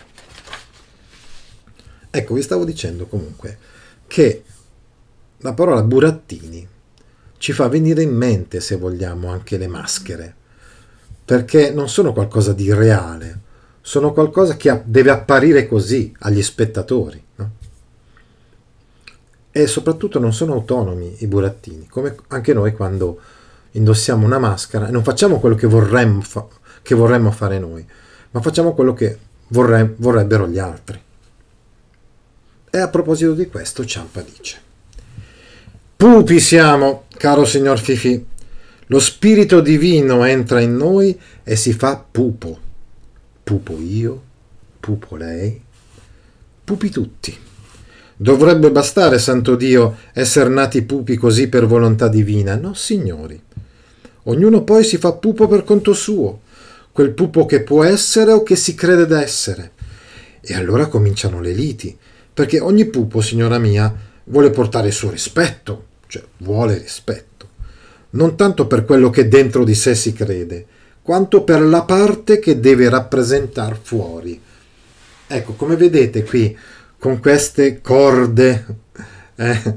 [SPEAKER 1] Ecco, vi stavo dicendo comunque che la parola burattini ci fa venire in mente, se vogliamo, anche le maschere perché non sono qualcosa di reale, sono qualcosa che deve apparire così agli spettatori. No? E soprattutto non sono autonomi i burattini, come anche noi quando indossiamo una maschera e non facciamo quello che vorremmo, fa- che vorremmo fare noi, ma facciamo quello che vorre- vorrebbero gli altri. E a proposito di questo, Ciampa dice: Pupi siamo, caro signor Fifi lo spirito divino entra in noi e si fa pupo. Pupo io, pupo lei, pupi tutti. Dovrebbe bastare, santo Dio, essere nati pupi così per volontà divina. No, signori. Ognuno poi si fa pupo per conto suo, quel pupo che può essere o che si crede d'essere. E allora cominciano le liti, perché ogni pupo, signora mia, vuole portare il suo rispetto, cioè vuole rispetto non tanto per quello che dentro di sé si crede, quanto per la parte che deve rappresentare fuori. Ecco, come vedete qui, con queste corde, eh,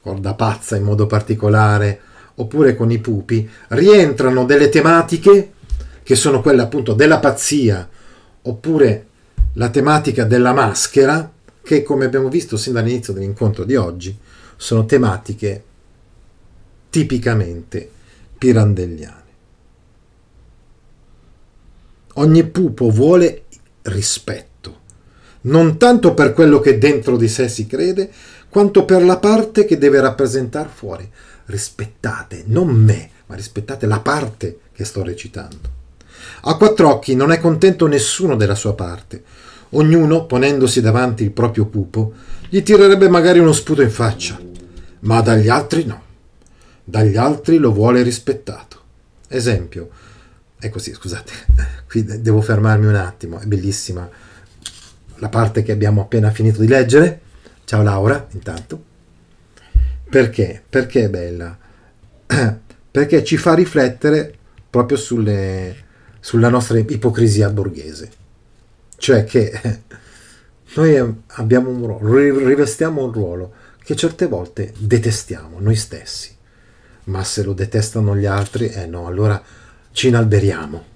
[SPEAKER 1] corda pazza in modo particolare, oppure con i pupi, rientrano delle tematiche che sono quelle appunto della pazzia, oppure la tematica della maschera, che come abbiamo visto sin dall'inizio dell'incontro di oggi, sono tematiche tipicamente pirandelliane. Ogni pupo vuole rispetto, non tanto per quello che dentro di sé si crede, quanto per la parte che deve rappresentare fuori. Rispettate, non me, ma rispettate la parte che sto recitando. A quattro occhi non è contento nessuno della sua parte. Ognuno, ponendosi davanti il proprio pupo, gli tirerebbe magari uno sputo in faccia, ma dagli altri no. Dagli altri lo vuole rispettato. Esempio, è così, scusate, qui devo fermarmi un attimo, è bellissima la parte che abbiamo appena finito di leggere. Ciao Laura, intanto. Perché? Perché è bella? Perché ci fa riflettere proprio sulle, sulla nostra ipocrisia borghese. Cioè che noi abbiamo un ruolo, rivestiamo un ruolo che certe volte detestiamo noi stessi. Ma se lo detestano gli altri, eh no, allora ci inalberiamo.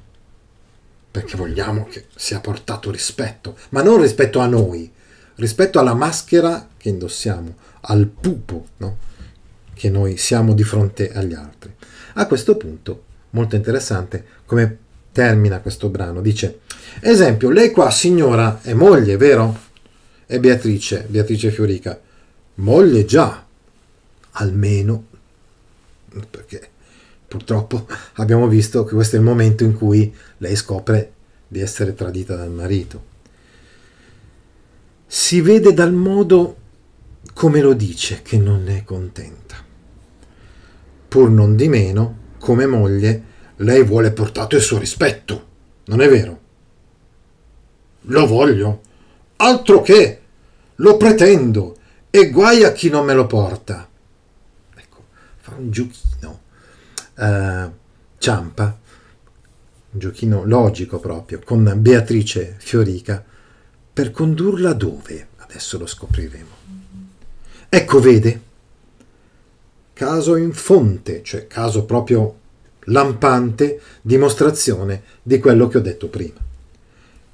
[SPEAKER 1] Perché vogliamo che sia portato rispetto, ma non rispetto a noi, rispetto alla maschera che indossiamo, al pupo no? che noi siamo di fronte agli altri. A questo punto, molto interessante, come termina questo brano, dice, esempio, lei qua signora è moglie, vero? È Beatrice, Beatrice Fiorica. Moglie già, almeno, perché purtroppo abbiamo visto che questo è il momento in cui lei scopre di essere tradita dal marito si vede dal modo come lo dice che non è contenta. Pur non di meno, come moglie, lei vuole portato il suo rispetto, non è vero? Lo voglio, altro che, lo pretendo, e guai a chi non me lo porta. Ecco, fa un giochino. Uh, Ciampa, un giochino logico proprio, con Beatrice Fiorica per condurla dove? Adesso lo scopriremo. Ecco, vede? Caso in fonte, cioè caso proprio lampante, dimostrazione di quello che ho detto prima.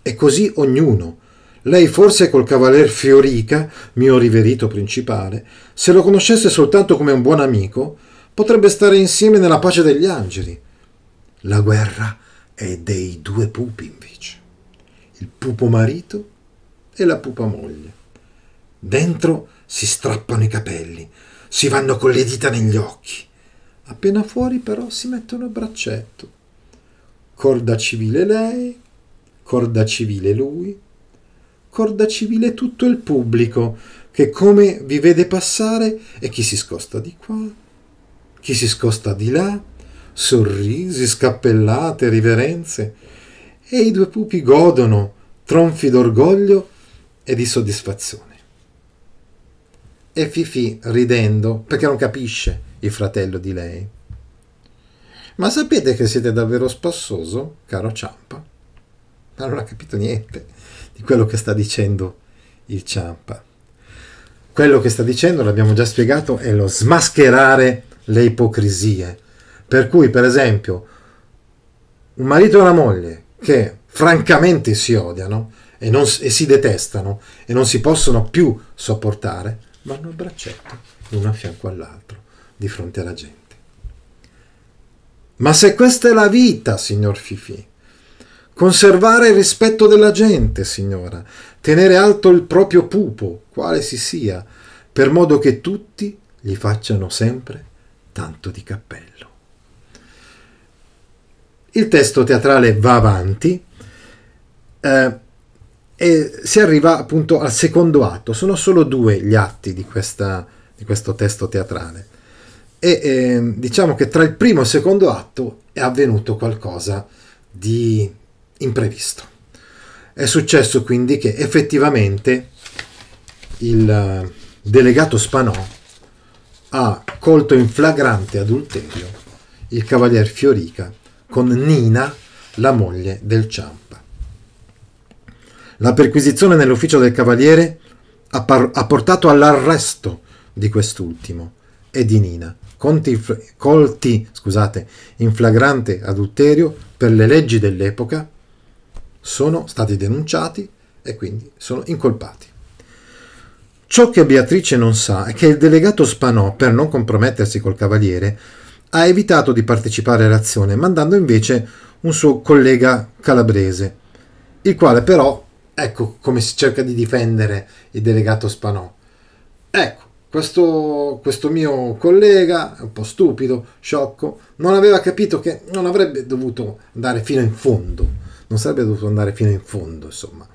[SPEAKER 1] E così ognuno, lei forse col cavaler Fiorica, mio riverito principale, se lo conoscesse soltanto come un buon amico, potrebbe stare insieme nella pace degli angeli. La guerra è dei due pupi invece. Il pupo marito e la pupa moglie. Dentro si strappano i capelli, si vanno con le dita negli occhi. Appena fuori però si mettono a braccetto. Corda civile lei, corda civile lui, corda civile tutto il pubblico che come vi vede passare e chi si scosta di qua, chi si scosta di là, sorrisi, scappellate, riverenze, e i due pupi godono, tronfi d'orgoglio e di soddisfazione. E Fifi ridendo perché non capisce il fratello di lei. Ma sapete che siete davvero spassoso, caro Ciampa? Ma non ha capito niente di quello che sta dicendo il Ciampa. Quello che sta dicendo, l'abbiamo già spiegato, è lo smascherare le ipocrisie. Per cui, per esempio, un marito e una moglie che francamente si odiano, e, non, e si detestano e non si possono più sopportare, vanno a braccetto, uno a fianco all'altro, di fronte alla gente. Ma se questa è la vita, signor Fifi, conservare il rispetto della gente, signora, tenere alto il proprio pupo, quale si sia, per modo che tutti gli facciano sempre tanto di cappello. Il testo teatrale va avanti, eh, e si arriva appunto al secondo atto. Sono solo due gli atti di, questa, di questo testo teatrale. E eh, diciamo che tra il primo e il secondo atto è avvenuto qualcosa di imprevisto. È successo quindi che effettivamente il eh, delegato Spanò ha colto in flagrante adulterio il cavalier Fiorica con Nina, la moglie del Ciampa. La perquisizione nell'ufficio del cavaliere ha, par- ha portato all'arresto di quest'ultimo e di Nina, conti, colti scusate, in flagrante adulterio per le leggi dell'epoca, sono stati denunciati e quindi sono incolpati. Ciò che Beatrice non sa è che il delegato Spanò, per non compromettersi col cavaliere, ha evitato di partecipare all'azione, mandando invece un suo collega calabrese, il quale però, ecco come si cerca di difendere il delegato Spanò. Ecco, questo, questo mio collega, un po' stupido, sciocco, non aveva capito che non avrebbe dovuto andare fino in fondo, non sarebbe dovuto andare fino in fondo, insomma,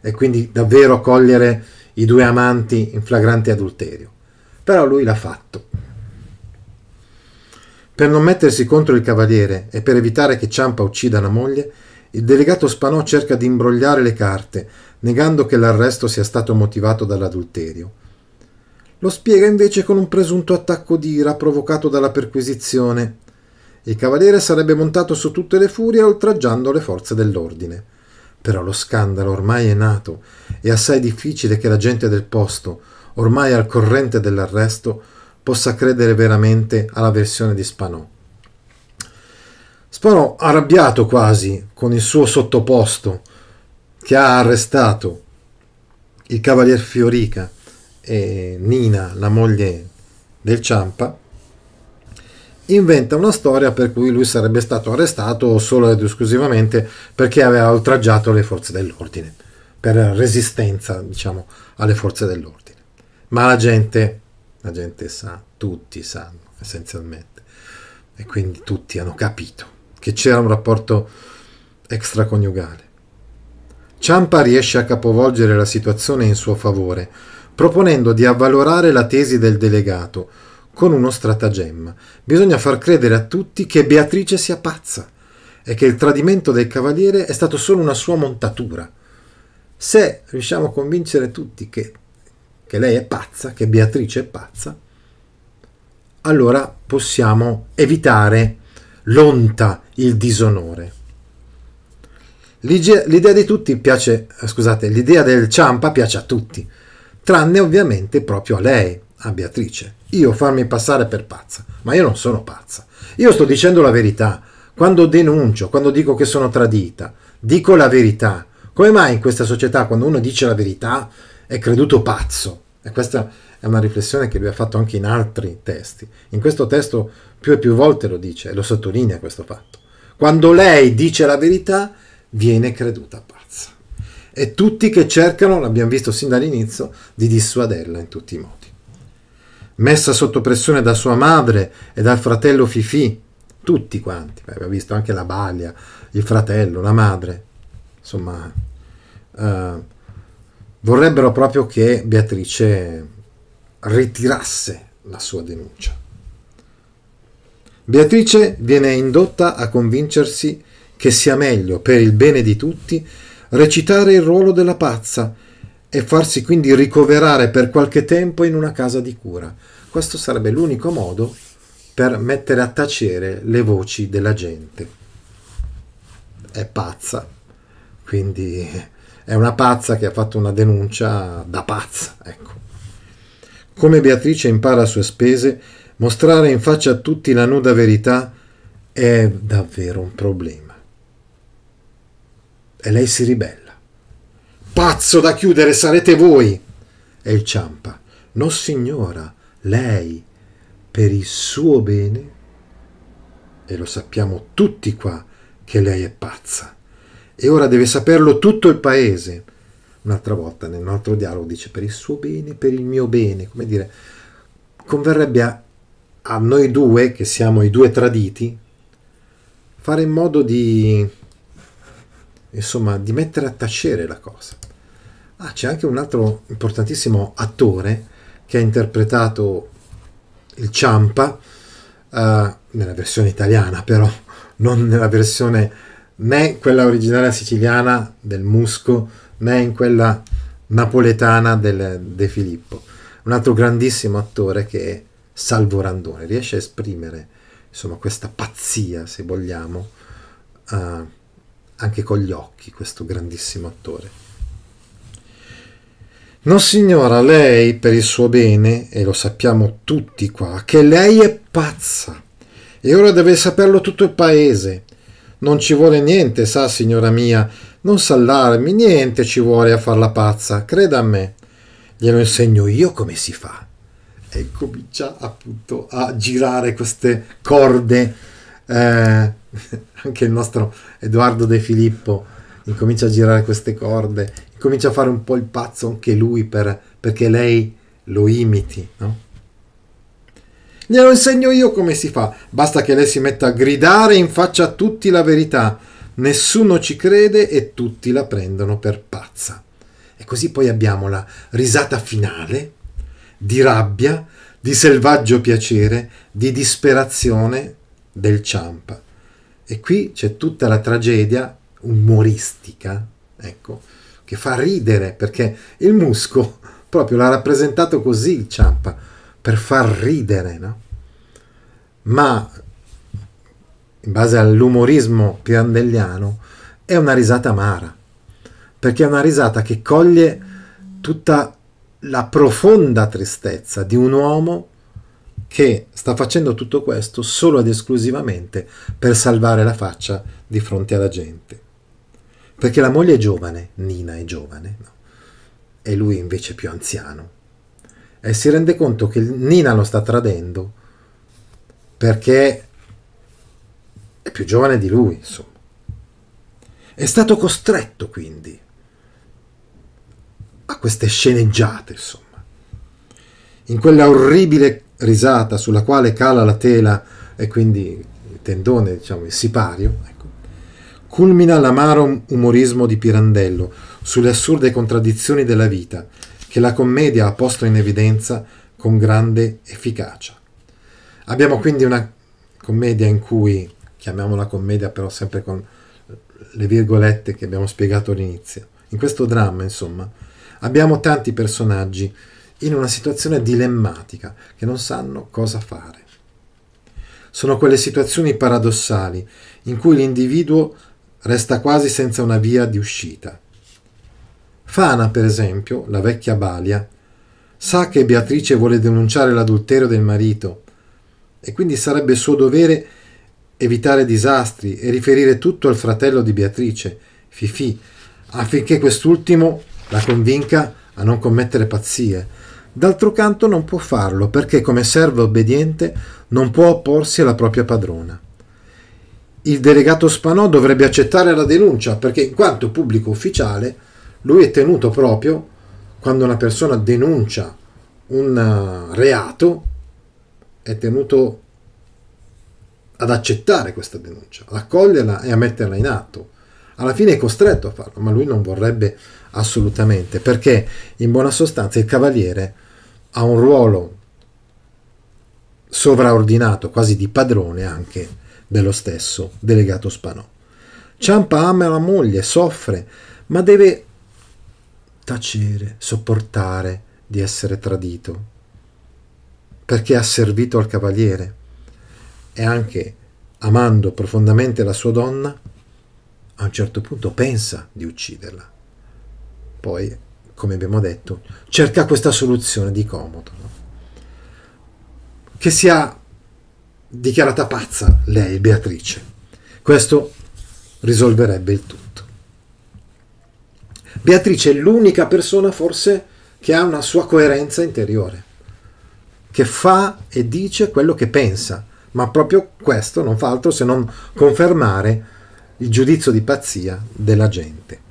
[SPEAKER 1] e quindi davvero cogliere i due amanti in flagrante adulterio. Però lui l'ha fatto. Per non mettersi contro il cavaliere e per evitare che Ciampa uccida la moglie, il delegato Spanò cerca di imbrogliare le carte, negando che l'arresto sia stato motivato dall'adulterio. Lo spiega invece con un presunto attacco d'ira provocato dalla perquisizione. Il cavaliere sarebbe montato su tutte le furie oltraggiando le forze dell'ordine. Però lo scandalo ormai è nato e assai difficile che la gente del posto, ormai al corrente dell'arresto, possa credere veramente alla versione di Spanò. Spanò, arrabbiato quasi con il suo sottoposto, che ha arrestato il cavalier Fiorica e Nina, la moglie del Ciampa, inventa una storia per cui lui sarebbe stato arrestato solo ed esclusivamente perché aveva oltraggiato le forze dell'ordine, per resistenza, diciamo, alle forze dell'ordine. Ma la gente la gente sa, tutti sanno essenzialmente, e quindi tutti hanno capito che c'era un rapporto extraconiugale. Ciampa riesce a capovolgere la situazione in suo favore, proponendo di avvalorare la tesi del delegato con uno stratagemma. Bisogna far credere a tutti che Beatrice sia pazza e che il tradimento del cavaliere è stato solo una sua montatura. Se riusciamo a convincere tutti che che lei è pazza, che Beatrice è pazza, allora possiamo evitare l'onta, il disonore. L'idea di tutti piace, scusate, l'idea del Ciampa piace a tutti, tranne ovviamente proprio a lei, a Beatrice. Io farmi passare per pazza, ma io non sono pazza. Io sto dicendo la verità. Quando denuncio, quando dico che sono tradita, dico la verità. Come mai in questa società, quando uno dice la verità, è creduto pazzo? E questa è una riflessione che lui ha fatto anche in altri testi. In questo testo più e più volte lo dice e lo sottolinea questo fatto. Quando lei dice la verità, viene creduta pazza. E tutti che cercano, l'abbiamo visto sin dall'inizio, di dissuaderla in tutti i modi. Messa sotto pressione da sua madre e dal fratello Fifi, tutti quanti, abbiamo visto anche la Baglia, il fratello, la madre, insomma, uh, vorrebbero proprio che Beatrice ritirasse la sua denuncia. Beatrice viene indotta a convincersi che sia meglio, per il bene di tutti, recitare il ruolo della pazza e farsi quindi ricoverare per qualche tempo in una casa di cura. Questo sarebbe l'unico modo per mettere a tacere le voci della gente. È pazza, quindi è una pazza che ha fatto una denuncia da pazza, ecco. Come Beatrice impara a sue spese, mostrare in faccia a tutti la nuda verità è davvero un problema. E lei si ribella. Pazzo da chiudere sarete voi! E il Ciampa. No signora, lei, per il suo bene, e lo sappiamo tutti qua che lei è pazza e ora deve saperlo tutto il paese. Un'altra volta nel nostro dialogo dice per il suo bene, per il mio bene, come dire, converrebbe a, a noi due, che siamo i due traditi, fare in modo di, insomma, di mettere a tacere la cosa. Ah, c'è anche un altro importantissimo attore che ha interpretato il Ciampa, uh, nella versione italiana però, non nella versione né quella originale siciliana del Musco né in quella napoletana del De Filippo. Un altro grandissimo attore che è Salvo Randone, riesce a esprimere insomma questa pazzia, se vogliamo, uh, anche con gli occhi, questo grandissimo attore. No signora, lei per il suo bene, e lo sappiamo tutti qua, che lei è pazza, e ora deve saperlo tutto il paese, non ci vuole niente, sa, signora mia, non s'allarmi, niente ci vuole a farla pazza, creda a me. glielo insegno io come si fa. E comincia appunto a girare queste corde. Eh, anche il nostro Edoardo De Filippo incomincia a girare queste corde, incomincia a fare un po' il pazzo anche lui per, perché lei lo imiti, no? Glielo insegno io come si fa. Basta che lei si metta a gridare in faccia a tutti la verità. Nessuno ci crede e tutti la prendono per pazza. E così poi abbiamo la risata finale di rabbia, di selvaggio piacere, di disperazione del Ciampa. E qui c'è tutta la tragedia umoristica, ecco, che fa ridere perché il Musco proprio l'ha rappresentato così il Ciampa, per far ridere, no? Ma in base all'umorismo pirandelliano è una risata amara, perché è una risata che coglie tutta la profonda tristezza di un uomo che sta facendo tutto questo solo ed esclusivamente per salvare la faccia di fronte alla gente. Perché la moglie è giovane, Nina è giovane, no? e lui invece è più anziano. E si rende conto che Nina lo sta tradendo perché è più giovane di lui, insomma. È stato costretto quindi a queste sceneggiate, insomma. In quella orribile risata sulla quale cala la tela e quindi il tendone, diciamo, il sipario, ecco, culmina l'amaro umorismo di Pirandello sulle assurde contraddizioni della vita che la commedia ha posto in evidenza con grande efficacia. Abbiamo quindi una commedia in cui, chiamiamola commedia però sempre con le virgolette che abbiamo spiegato all'inizio, in questo dramma insomma, abbiamo tanti personaggi in una situazione dilemmatica che non sanno cosa fare. Sono quelle situazioni paradossali in cui l'individuo resta quasi senza una via di uscita. Fana, per esempio, la vecchia Balia, sa che Beatrice vuole denunciare l'adulterio del marito e quindi sarebbe suo dovere evitare disastri e riferire tutto al fratello di Beatrice, Fifi, affinché quest'ultimo la convinca a non commettere pazzie, D'altro canto non può farlo perché come servo obbediente non può opporsi alla propria padrona. Il delegato Spanò dovrebbe accettare la denuncia perché in quanto pubblico ufficiale lui è tenuto proprio quando una persona denuncia un eh, reato è tenuto ad accettare questa denuncia, ad accoglierla e a metterla in atto. Alla fine è costretto a farlo, ma lui non vorrebbe assolutamente, perché in buona sostanza il cavaliere ha un ruolo sovraordinato, quasi di padrone anche dello stesso delegato Spanò. Ciampa ama la moglie, soffre, ma deve tacere, sopportare di essere tradito, perché ha servito al cavaliere e anche amando profondamente la sua donna, a un certo punto pensa di ucciderla. Poi come abbiamo detto, cerca questa soluzione di comodo. No? Che sia dichiarata pazza lei, Beatrice. Questo risolverebbe il tutto. Beatrice è l'unica persona forse che ha una sua coerenza interiore, che fa e dice quello che pensa, ma proprio questo non fa altro se non confermare il giudizio di pazzia della gente.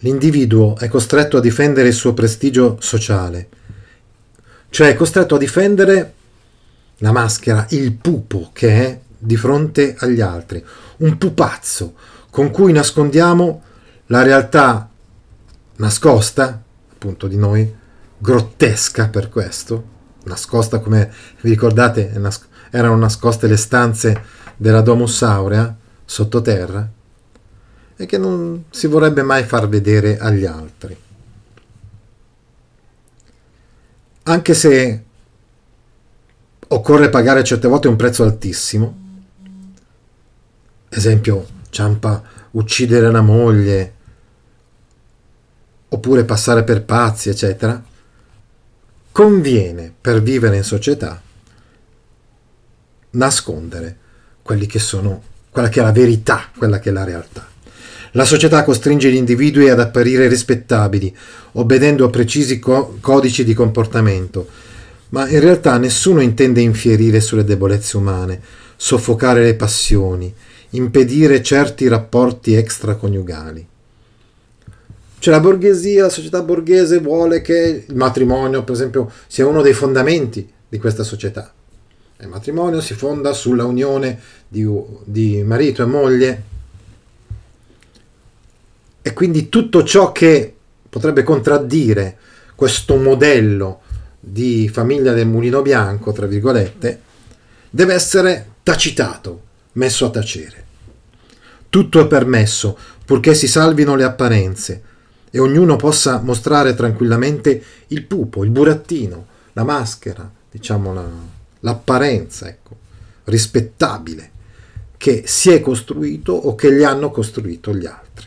[SPEAKER 1] l'individuo è costretto a difendere il suo prestigio sociale, cioè è costretto a difendere la maschera, il pupo che è di fronte agli altri, un pupazzo con cui nascondiamo la realtà nascosta, appunto di noi, grottesca per questo, nascosta come vi ricordate erano nascoste le stanze della Domus Aurea sottoterra, e che non si vorrebbe mai far vedere agli altri. Anche se occorre pagare certe volte un prezzo altissimo, esempio Ciampa uccidere la moglie, oppure passare per pazzi, eccetera, conviene per vivere in società nascondere quelli che sono, quella che è la verità, quella che è la realtà. La società costringe gli individui ad apparire rispettabili, obbedendo a precisi co- codici di comportamento, ma in realtà nessuno intende infierire sulle debolezze umane, soffocare le passioni, impedire certi rapporti extraconiugali. Cioè la borghesia, la società borghese vuole che il matrimonio, per esempio, sia uno dei fondamenti di questa società. Il matrimonio si fonda sulla unione di, di marito e moglie e quindi tutto ciò che potrebbe contraddire questo modello di famiglia del mulino bianco, tra virgolette, deve essere tacitato, messo a tacere. Tutto è permesso, purché si salvino le apparenze e ognuno possa mostrare tranquillamente il pupo, il burattino, la maschera, diciamo la, l'apparenza, ecco, rispettabile, che si è costruito o che gli hanno costruito gli altri.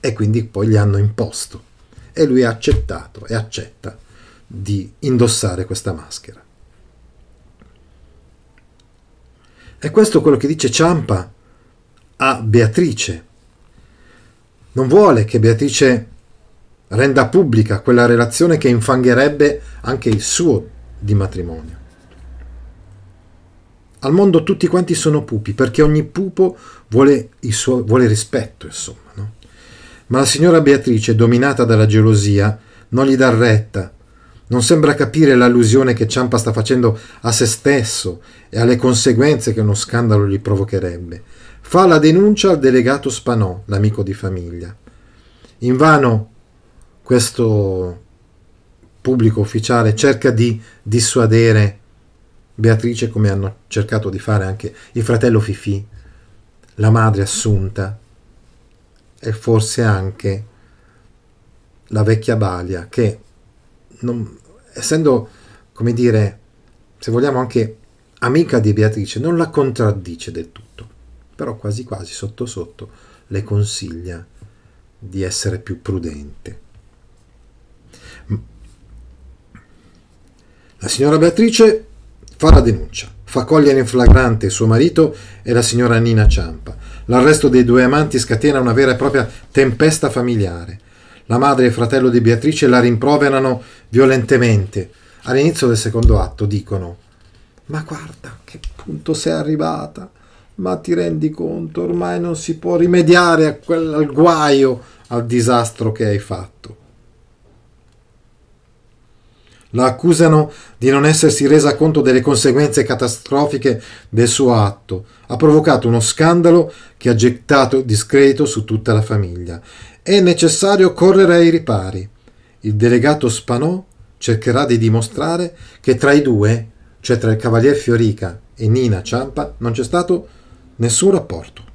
[SPEAKER 1] E quindi poi gli hanno imposto. E lui ha accettato e accetta di indossare questa maschera. E questo è quello che dice Ciampa a Beatrice. Non vuole che Beatrice renda pubblica quella relazione che infangherebbe anche il suo di matrimonio. Al mondo tutti quanti sono pupi, perché ogni pupo vuole, suo, vuole rispetto, insomma. No? Ma la signora Beatrice, dominata dalla gelosia, non gli dà retta non sembra capire l'allusione che Ciampa sta facendo a se stesso e alle conseguenze che uno scandalo gli provocherebbe. Fa la denuncia al delegato Spanò, l'amico di famiglia. Invano questo pubblico ufficiale cerca di dissuadere Beatrice come hanno cercato di fare anche il fratello Fifì, la madre Assunta e forse anche la vecchia Balia che non, essendo, come dire, se vogliamo anche amica di Beatrice, non la contraddice del tutto, però quasi quasi sotto sotto le consiglia di essere più prudente. La signora Beatrice fa la denuncia, fa cogliere in flagrante suo marito e la signora Nina Ciampa. L'arresto dei due amanti scatena una vera e propria tempesta familiare. La madre e il fratello di Beatrice la rimproverano violentemente. All'inizio del secondo atto dicono: Ma guarda che punto sei arrivata! Ma ti rendi conto, ormai non si può rimediare quel, al guaio, al disastro che hai fatto. La accusano di non essersi resa conto delle conseguenze catastrofiche del suo atto. Ha provocato uno scandalo che ha gettato discredito su tutta la famiglia è necessario correre ai ripari. Il delegato Spanò cercherà di dimostrare che tra i due, cioè tra il cavalier Fiorica e Nina Ciampa, non c'è stato nessun rapporto.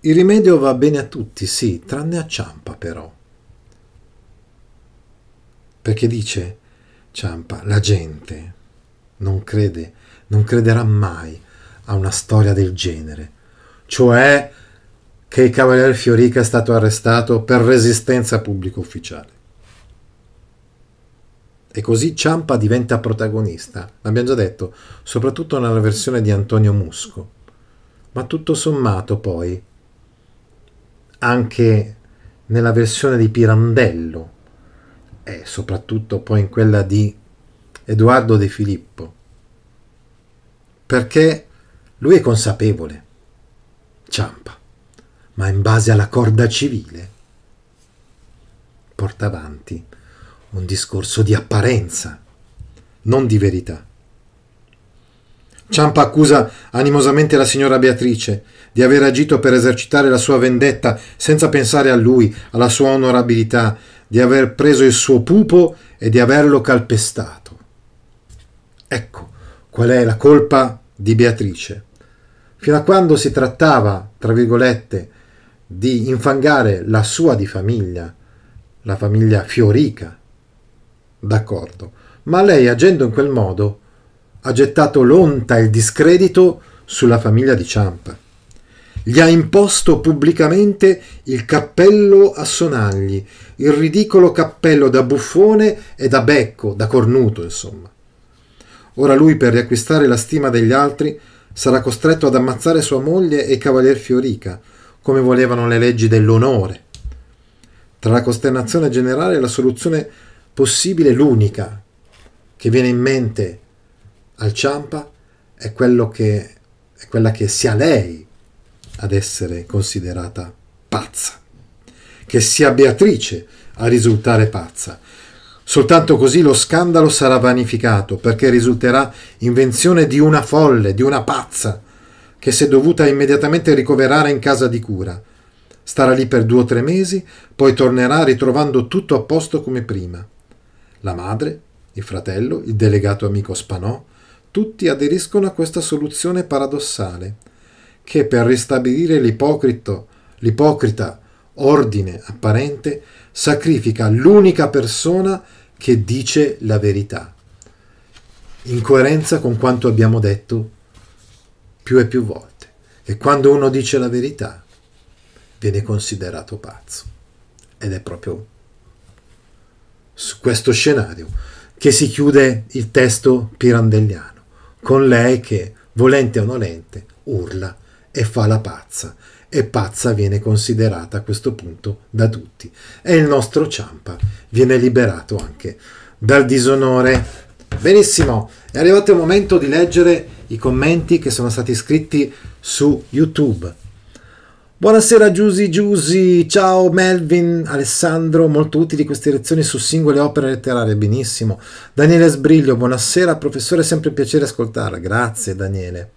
[SPEAKER 1] Il rimedio va bene a tutti, sì, tranne a Ciampa però. Perché dice Ciampa, la gente non crede, non crederà mai a una storia del genere cioè che il cavaliere Fiorica è stato arrestato per resistenza pubblico ufficiale. E così Ciampa diventa protagonista, l'abbiamo già detto, soprattutto nella versione di Antonio Musco. Ma tutto sommato poi, anche nella versione di Pirandello, e soprattutto poi in quella di Edoardo De Filippo, perché lui è consapevole Ciampa, ma in base alla corda civile. Porta avanti un discorso di apparenza, non di verità. Ciampa accusa animosamente la signora Beatrice di aver agito per esercitare la sua vendetta senza pensare a lui, alla sua onorabilità, di aver preso il suo pupo e di averlo calpestato. Ecco qual è la colpa di Beatrice fino a quando si trattava, tra virgolette, di infangare la sua di famiglia, la famiglia Fiorica. D'accordo, ma lei agendo in quel modo ha gettato l'onta e il discredito sulla famiglia di Ciampa. Gli ha imposto pubblicamente il cappello a sonagli, il ridicolo cappello da buffone e da becco, da cornuto, insomma. Ora lui, per riacquistare la stima degli altri, sarà costretto ad ammazzare sua moglie e Cavalier Fiorica, come volevano le leggi dell'onore. Tra la costernazione generale e la soluzione possibile, l'unica che viene in mente al Ciampa è, che, è quella che sia lei ad essere considerata pazza, che sia Beatrice a risultare pazza. Soltanto così lo scandalo sarà vanificato, perché risulterà invenzione di una folle, di una pazza, che si è dovuta immediatamente ricoverare in casa di cura. Starà lì per due o tre mesi, poi tornerà ritrovando tutto a posto come prima. La madre, il fratello, il delegato amico Spanò, tutti aderiscono a questa soluzione paradossale, che per ristabilire l'ipocrito, l'ipocrita ordine apparente sacrifica l'unica persona che dice la verità, in coerenza con quanto abbiamo detto più e più volte, che quando uno dice la verità viene considerato pazzo. Ed è proprio su questo scenario che si chiude il testo pirandelliano, con lei che, volente o nolente, urla e fa la pazza, e pazza viene considerata a questo punto da tutti. E il nostro Ciampa viene liberato anche dal disonore. Benissimo, è arrivato il momento di leggere i commenti che sono stati scritti su YouTube. Buonasera Giusy Giusy, ciao Melvin, Alessandro, molto utili queste lezioni su singole opere letterarie, benissimo. Daniele Sbriglio, buonasera. Professore, sempre un piacere ascoltarla, grazie Daniele.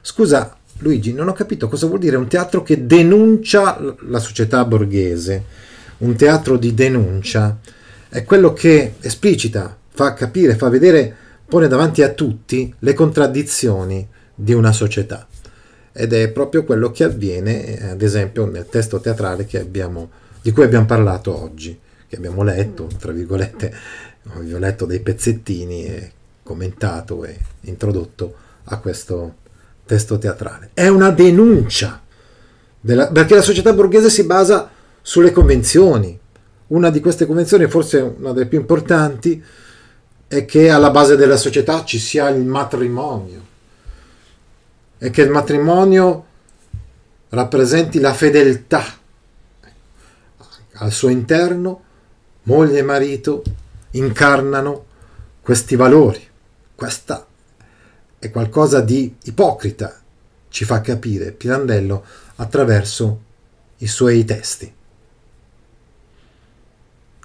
[SPEAKER 1] Scusa Luigi, non ho capito cosa vuol dire un teatro che denuncia la società borghese, un teatro di denuncia, è quello che esplicita, fa capire, fa vedere, pone davanti a tutti le contraddizioni di una società ed è proprio quello che avviene, ad esempio, nel testo teatrale abbiamo, di cui abbiamo parlato oggi, che abbiamo letto, tra virgolette, ho letto dei pezzettini e commentato e introdotto a questo testo teatrale. È una denuncia, della, perché la società borghese si basa sulle convenzioni. Una di queste convenzioni, forse una delle più importanti, è che alla base della società ci sia il matrimonio e che il matrimonio rappresenti la fedeltà al suo interno, moglie e marito incarnano questi valori. Questa è qualcosa di ipocrita, ci fa capire Pirandello attraverso i suoi testi.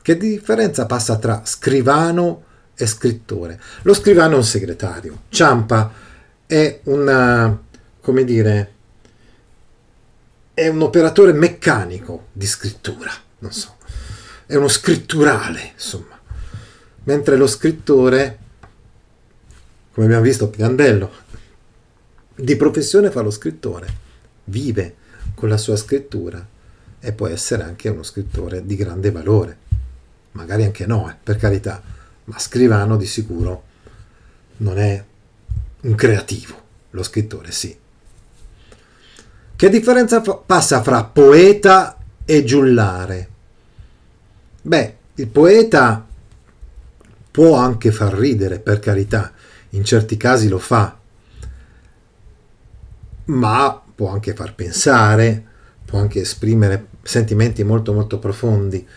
[SPEAKER 1] Che differenza passa tra scrivano e scrittore? Lo scrivano è un segretario, Ciampa è una come dire, è un operatore meccanico di scrittura, non so, è uno scritturale, insomma. Mentre lo scrittore, come abbiamo visto Pirandello, di professione fa lo scrittore, vive con la sua scrittura e può essere anche uno scrittore di grande valore. Magari anche no, eh, per carità, ma scrivano di sicuro non è un creativo, lo scrittore sì. Che differenza fa- passa fra poeta e giullare? Beh, il poeta può anche far ridere, per carità, in certi casi lo fa, ma può anche far pensare, può anche esprimere sentimenti molto molto profondi,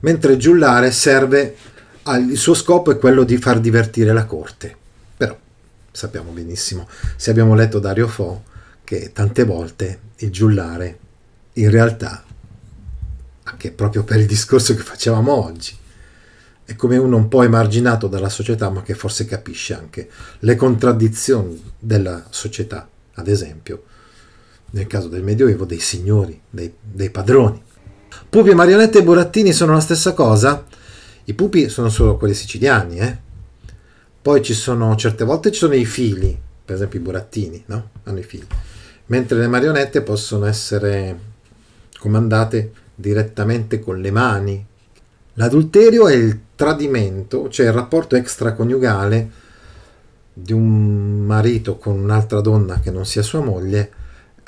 [SPEAKER 1] mentre giullare serve, il suo scopo è quello di far divertire la corte. Però sappiamo benissimo, se abbiamo letto Dario Fo, che tante volte il giullare in realtà, anche proprio per il discorso che facevamo oggi, è come uno un po' emarginato dalla società, ma che forse capisce anche le contraddizioni della società, ad esempio, nel caso del Medioevo, dei signori, dei, dei padroni. Pupi, marionette e burattini sono la stessa cosa? I pupi sono solo quelli siciliani, eh? Poi ci sono, certe volte ci sono i fili, per esempio i burattini, no? Hanno i fili mentre le marionette possono essere comandate direttamente con le mani. L'adulterio è il tradimento, cioè il rapporto extraconiugale di un marito con un'altra donna che non sia sua moglie,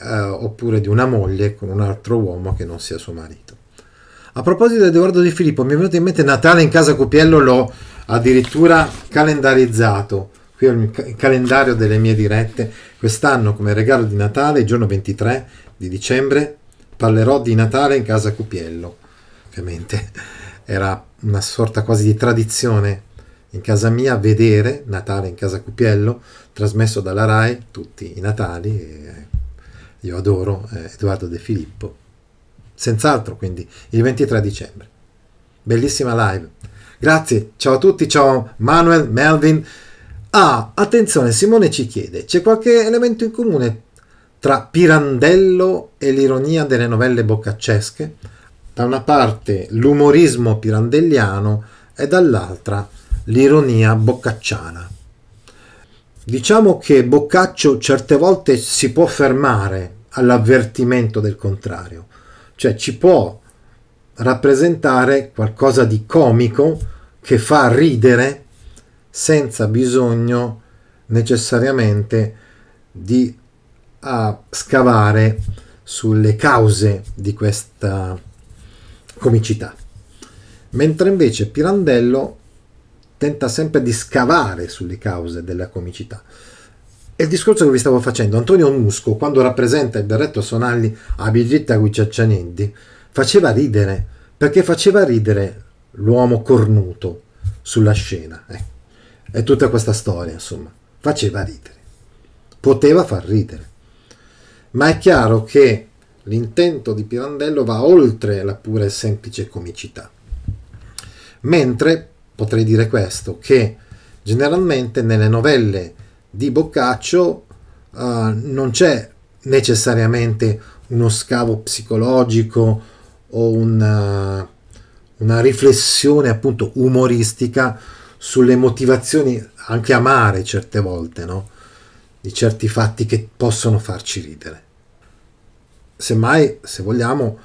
[SPEAKER 1] eh, oppure di una moglie con un altro uomo che non sia suo marito. A proposito di Edoardo Di Filippo, mi è venuto in mente Natale in casa Copiello, l'ho addirittura calendarizzato qui ho il, il calendario delle mie dirette. Quest'anno come regalo di Natale, il giorno 23 di dicembre, parlerò di Natale in casa Cupiello. Ovviamente era una sorta quasi di tradizione in casa mia vedere Natale in casa Cupiello, trasmesso dalla RAI, tutti i Natali. E io adoro eh, Edoardo De Filippo. Senz'altro, quindi il 23 dicembre. Bellissima live. Grazie, ciao a tutti, ciao Manuel, Melvin. Ah, attenzione, Simone ci chiede, c'è qualche elemento in comune tra Pirandello e l'ironia delle novelle boccaccesche? Da una parte l'umorismo pirandelliano e dall'altra l'ironia boccacciana. Diciamo che Boccaccio certe volte si può fermare all'avvertimento del contrario, cioè ci può rappresentare qualcosa di comico che fa ridere senza bisogno necessariamente di scavare sulle cause di questa comicità. Mentre invece Pirandello tenta sempre di scavare sulle cause della comicità. È il discorso che vi stavo facendo. Antonio Musco, quando rappresenta il berretto Sonalli a Birgitta Guicciaccianendi, faceva ridere, perché faceva ridere l'uomo cornuto sulla scena. Eh. È tutta questa storia, insomma. Faceva ridere. Poteva far ridere. Ma è chiaro che l'intento di Pirandello va oltre la pura e semplice comicità. Mentre potrei dire questo, che generalmente nelle novelle di Boccaccio uh, non c'è necessariamente uno scavo psicologico o una, una riflessione appunto umoristica sulle motivazioni anche amare certe volte, no? Di certi fatti che possono farci ridere. Semmai, se vogliamo,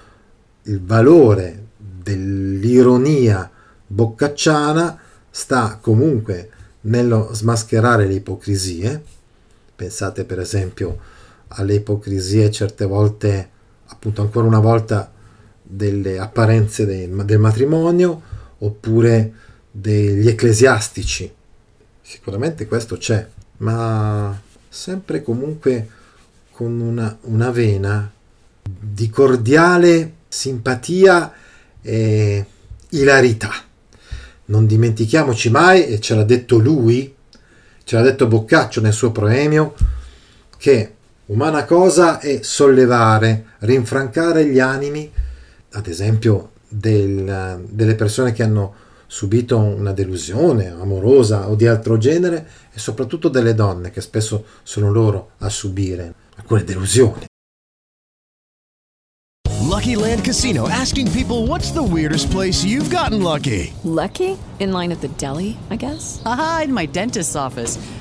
[SPEAKER 1] il valore dell'ironia boccacciana sta comunque nello smascherare le ipocrisie. Pensate per esempio alle ipocrisie certe volte, appunto ancora una volta, delle apparenze del, del matrimonio oppure degli ecclesiastici. Sicuramente questo c'è, ma sempre comunque con una, una vena di cordiale simpatia e ilarità. Non dimentichiamoci mai, e ce l'ha detto lui, ce l'ha detto Boccaccio nel suo proemio, che umana cosa è sollevare, rinfrancare gli animi, ad esempio del, delle persone che hanno subito una delusione amorosa o di altro genere e soprattutto delle donne che spesso sono loro a subire alcune delusioni.
[SPEAKER 2] Lucky Land Casino asking people what's the weirdest place you've gotten lucky?
[SPEAKER 3] Lucky? In line at the deli, I guess?
[SPEAKER 4] Aha, in my dentist's office.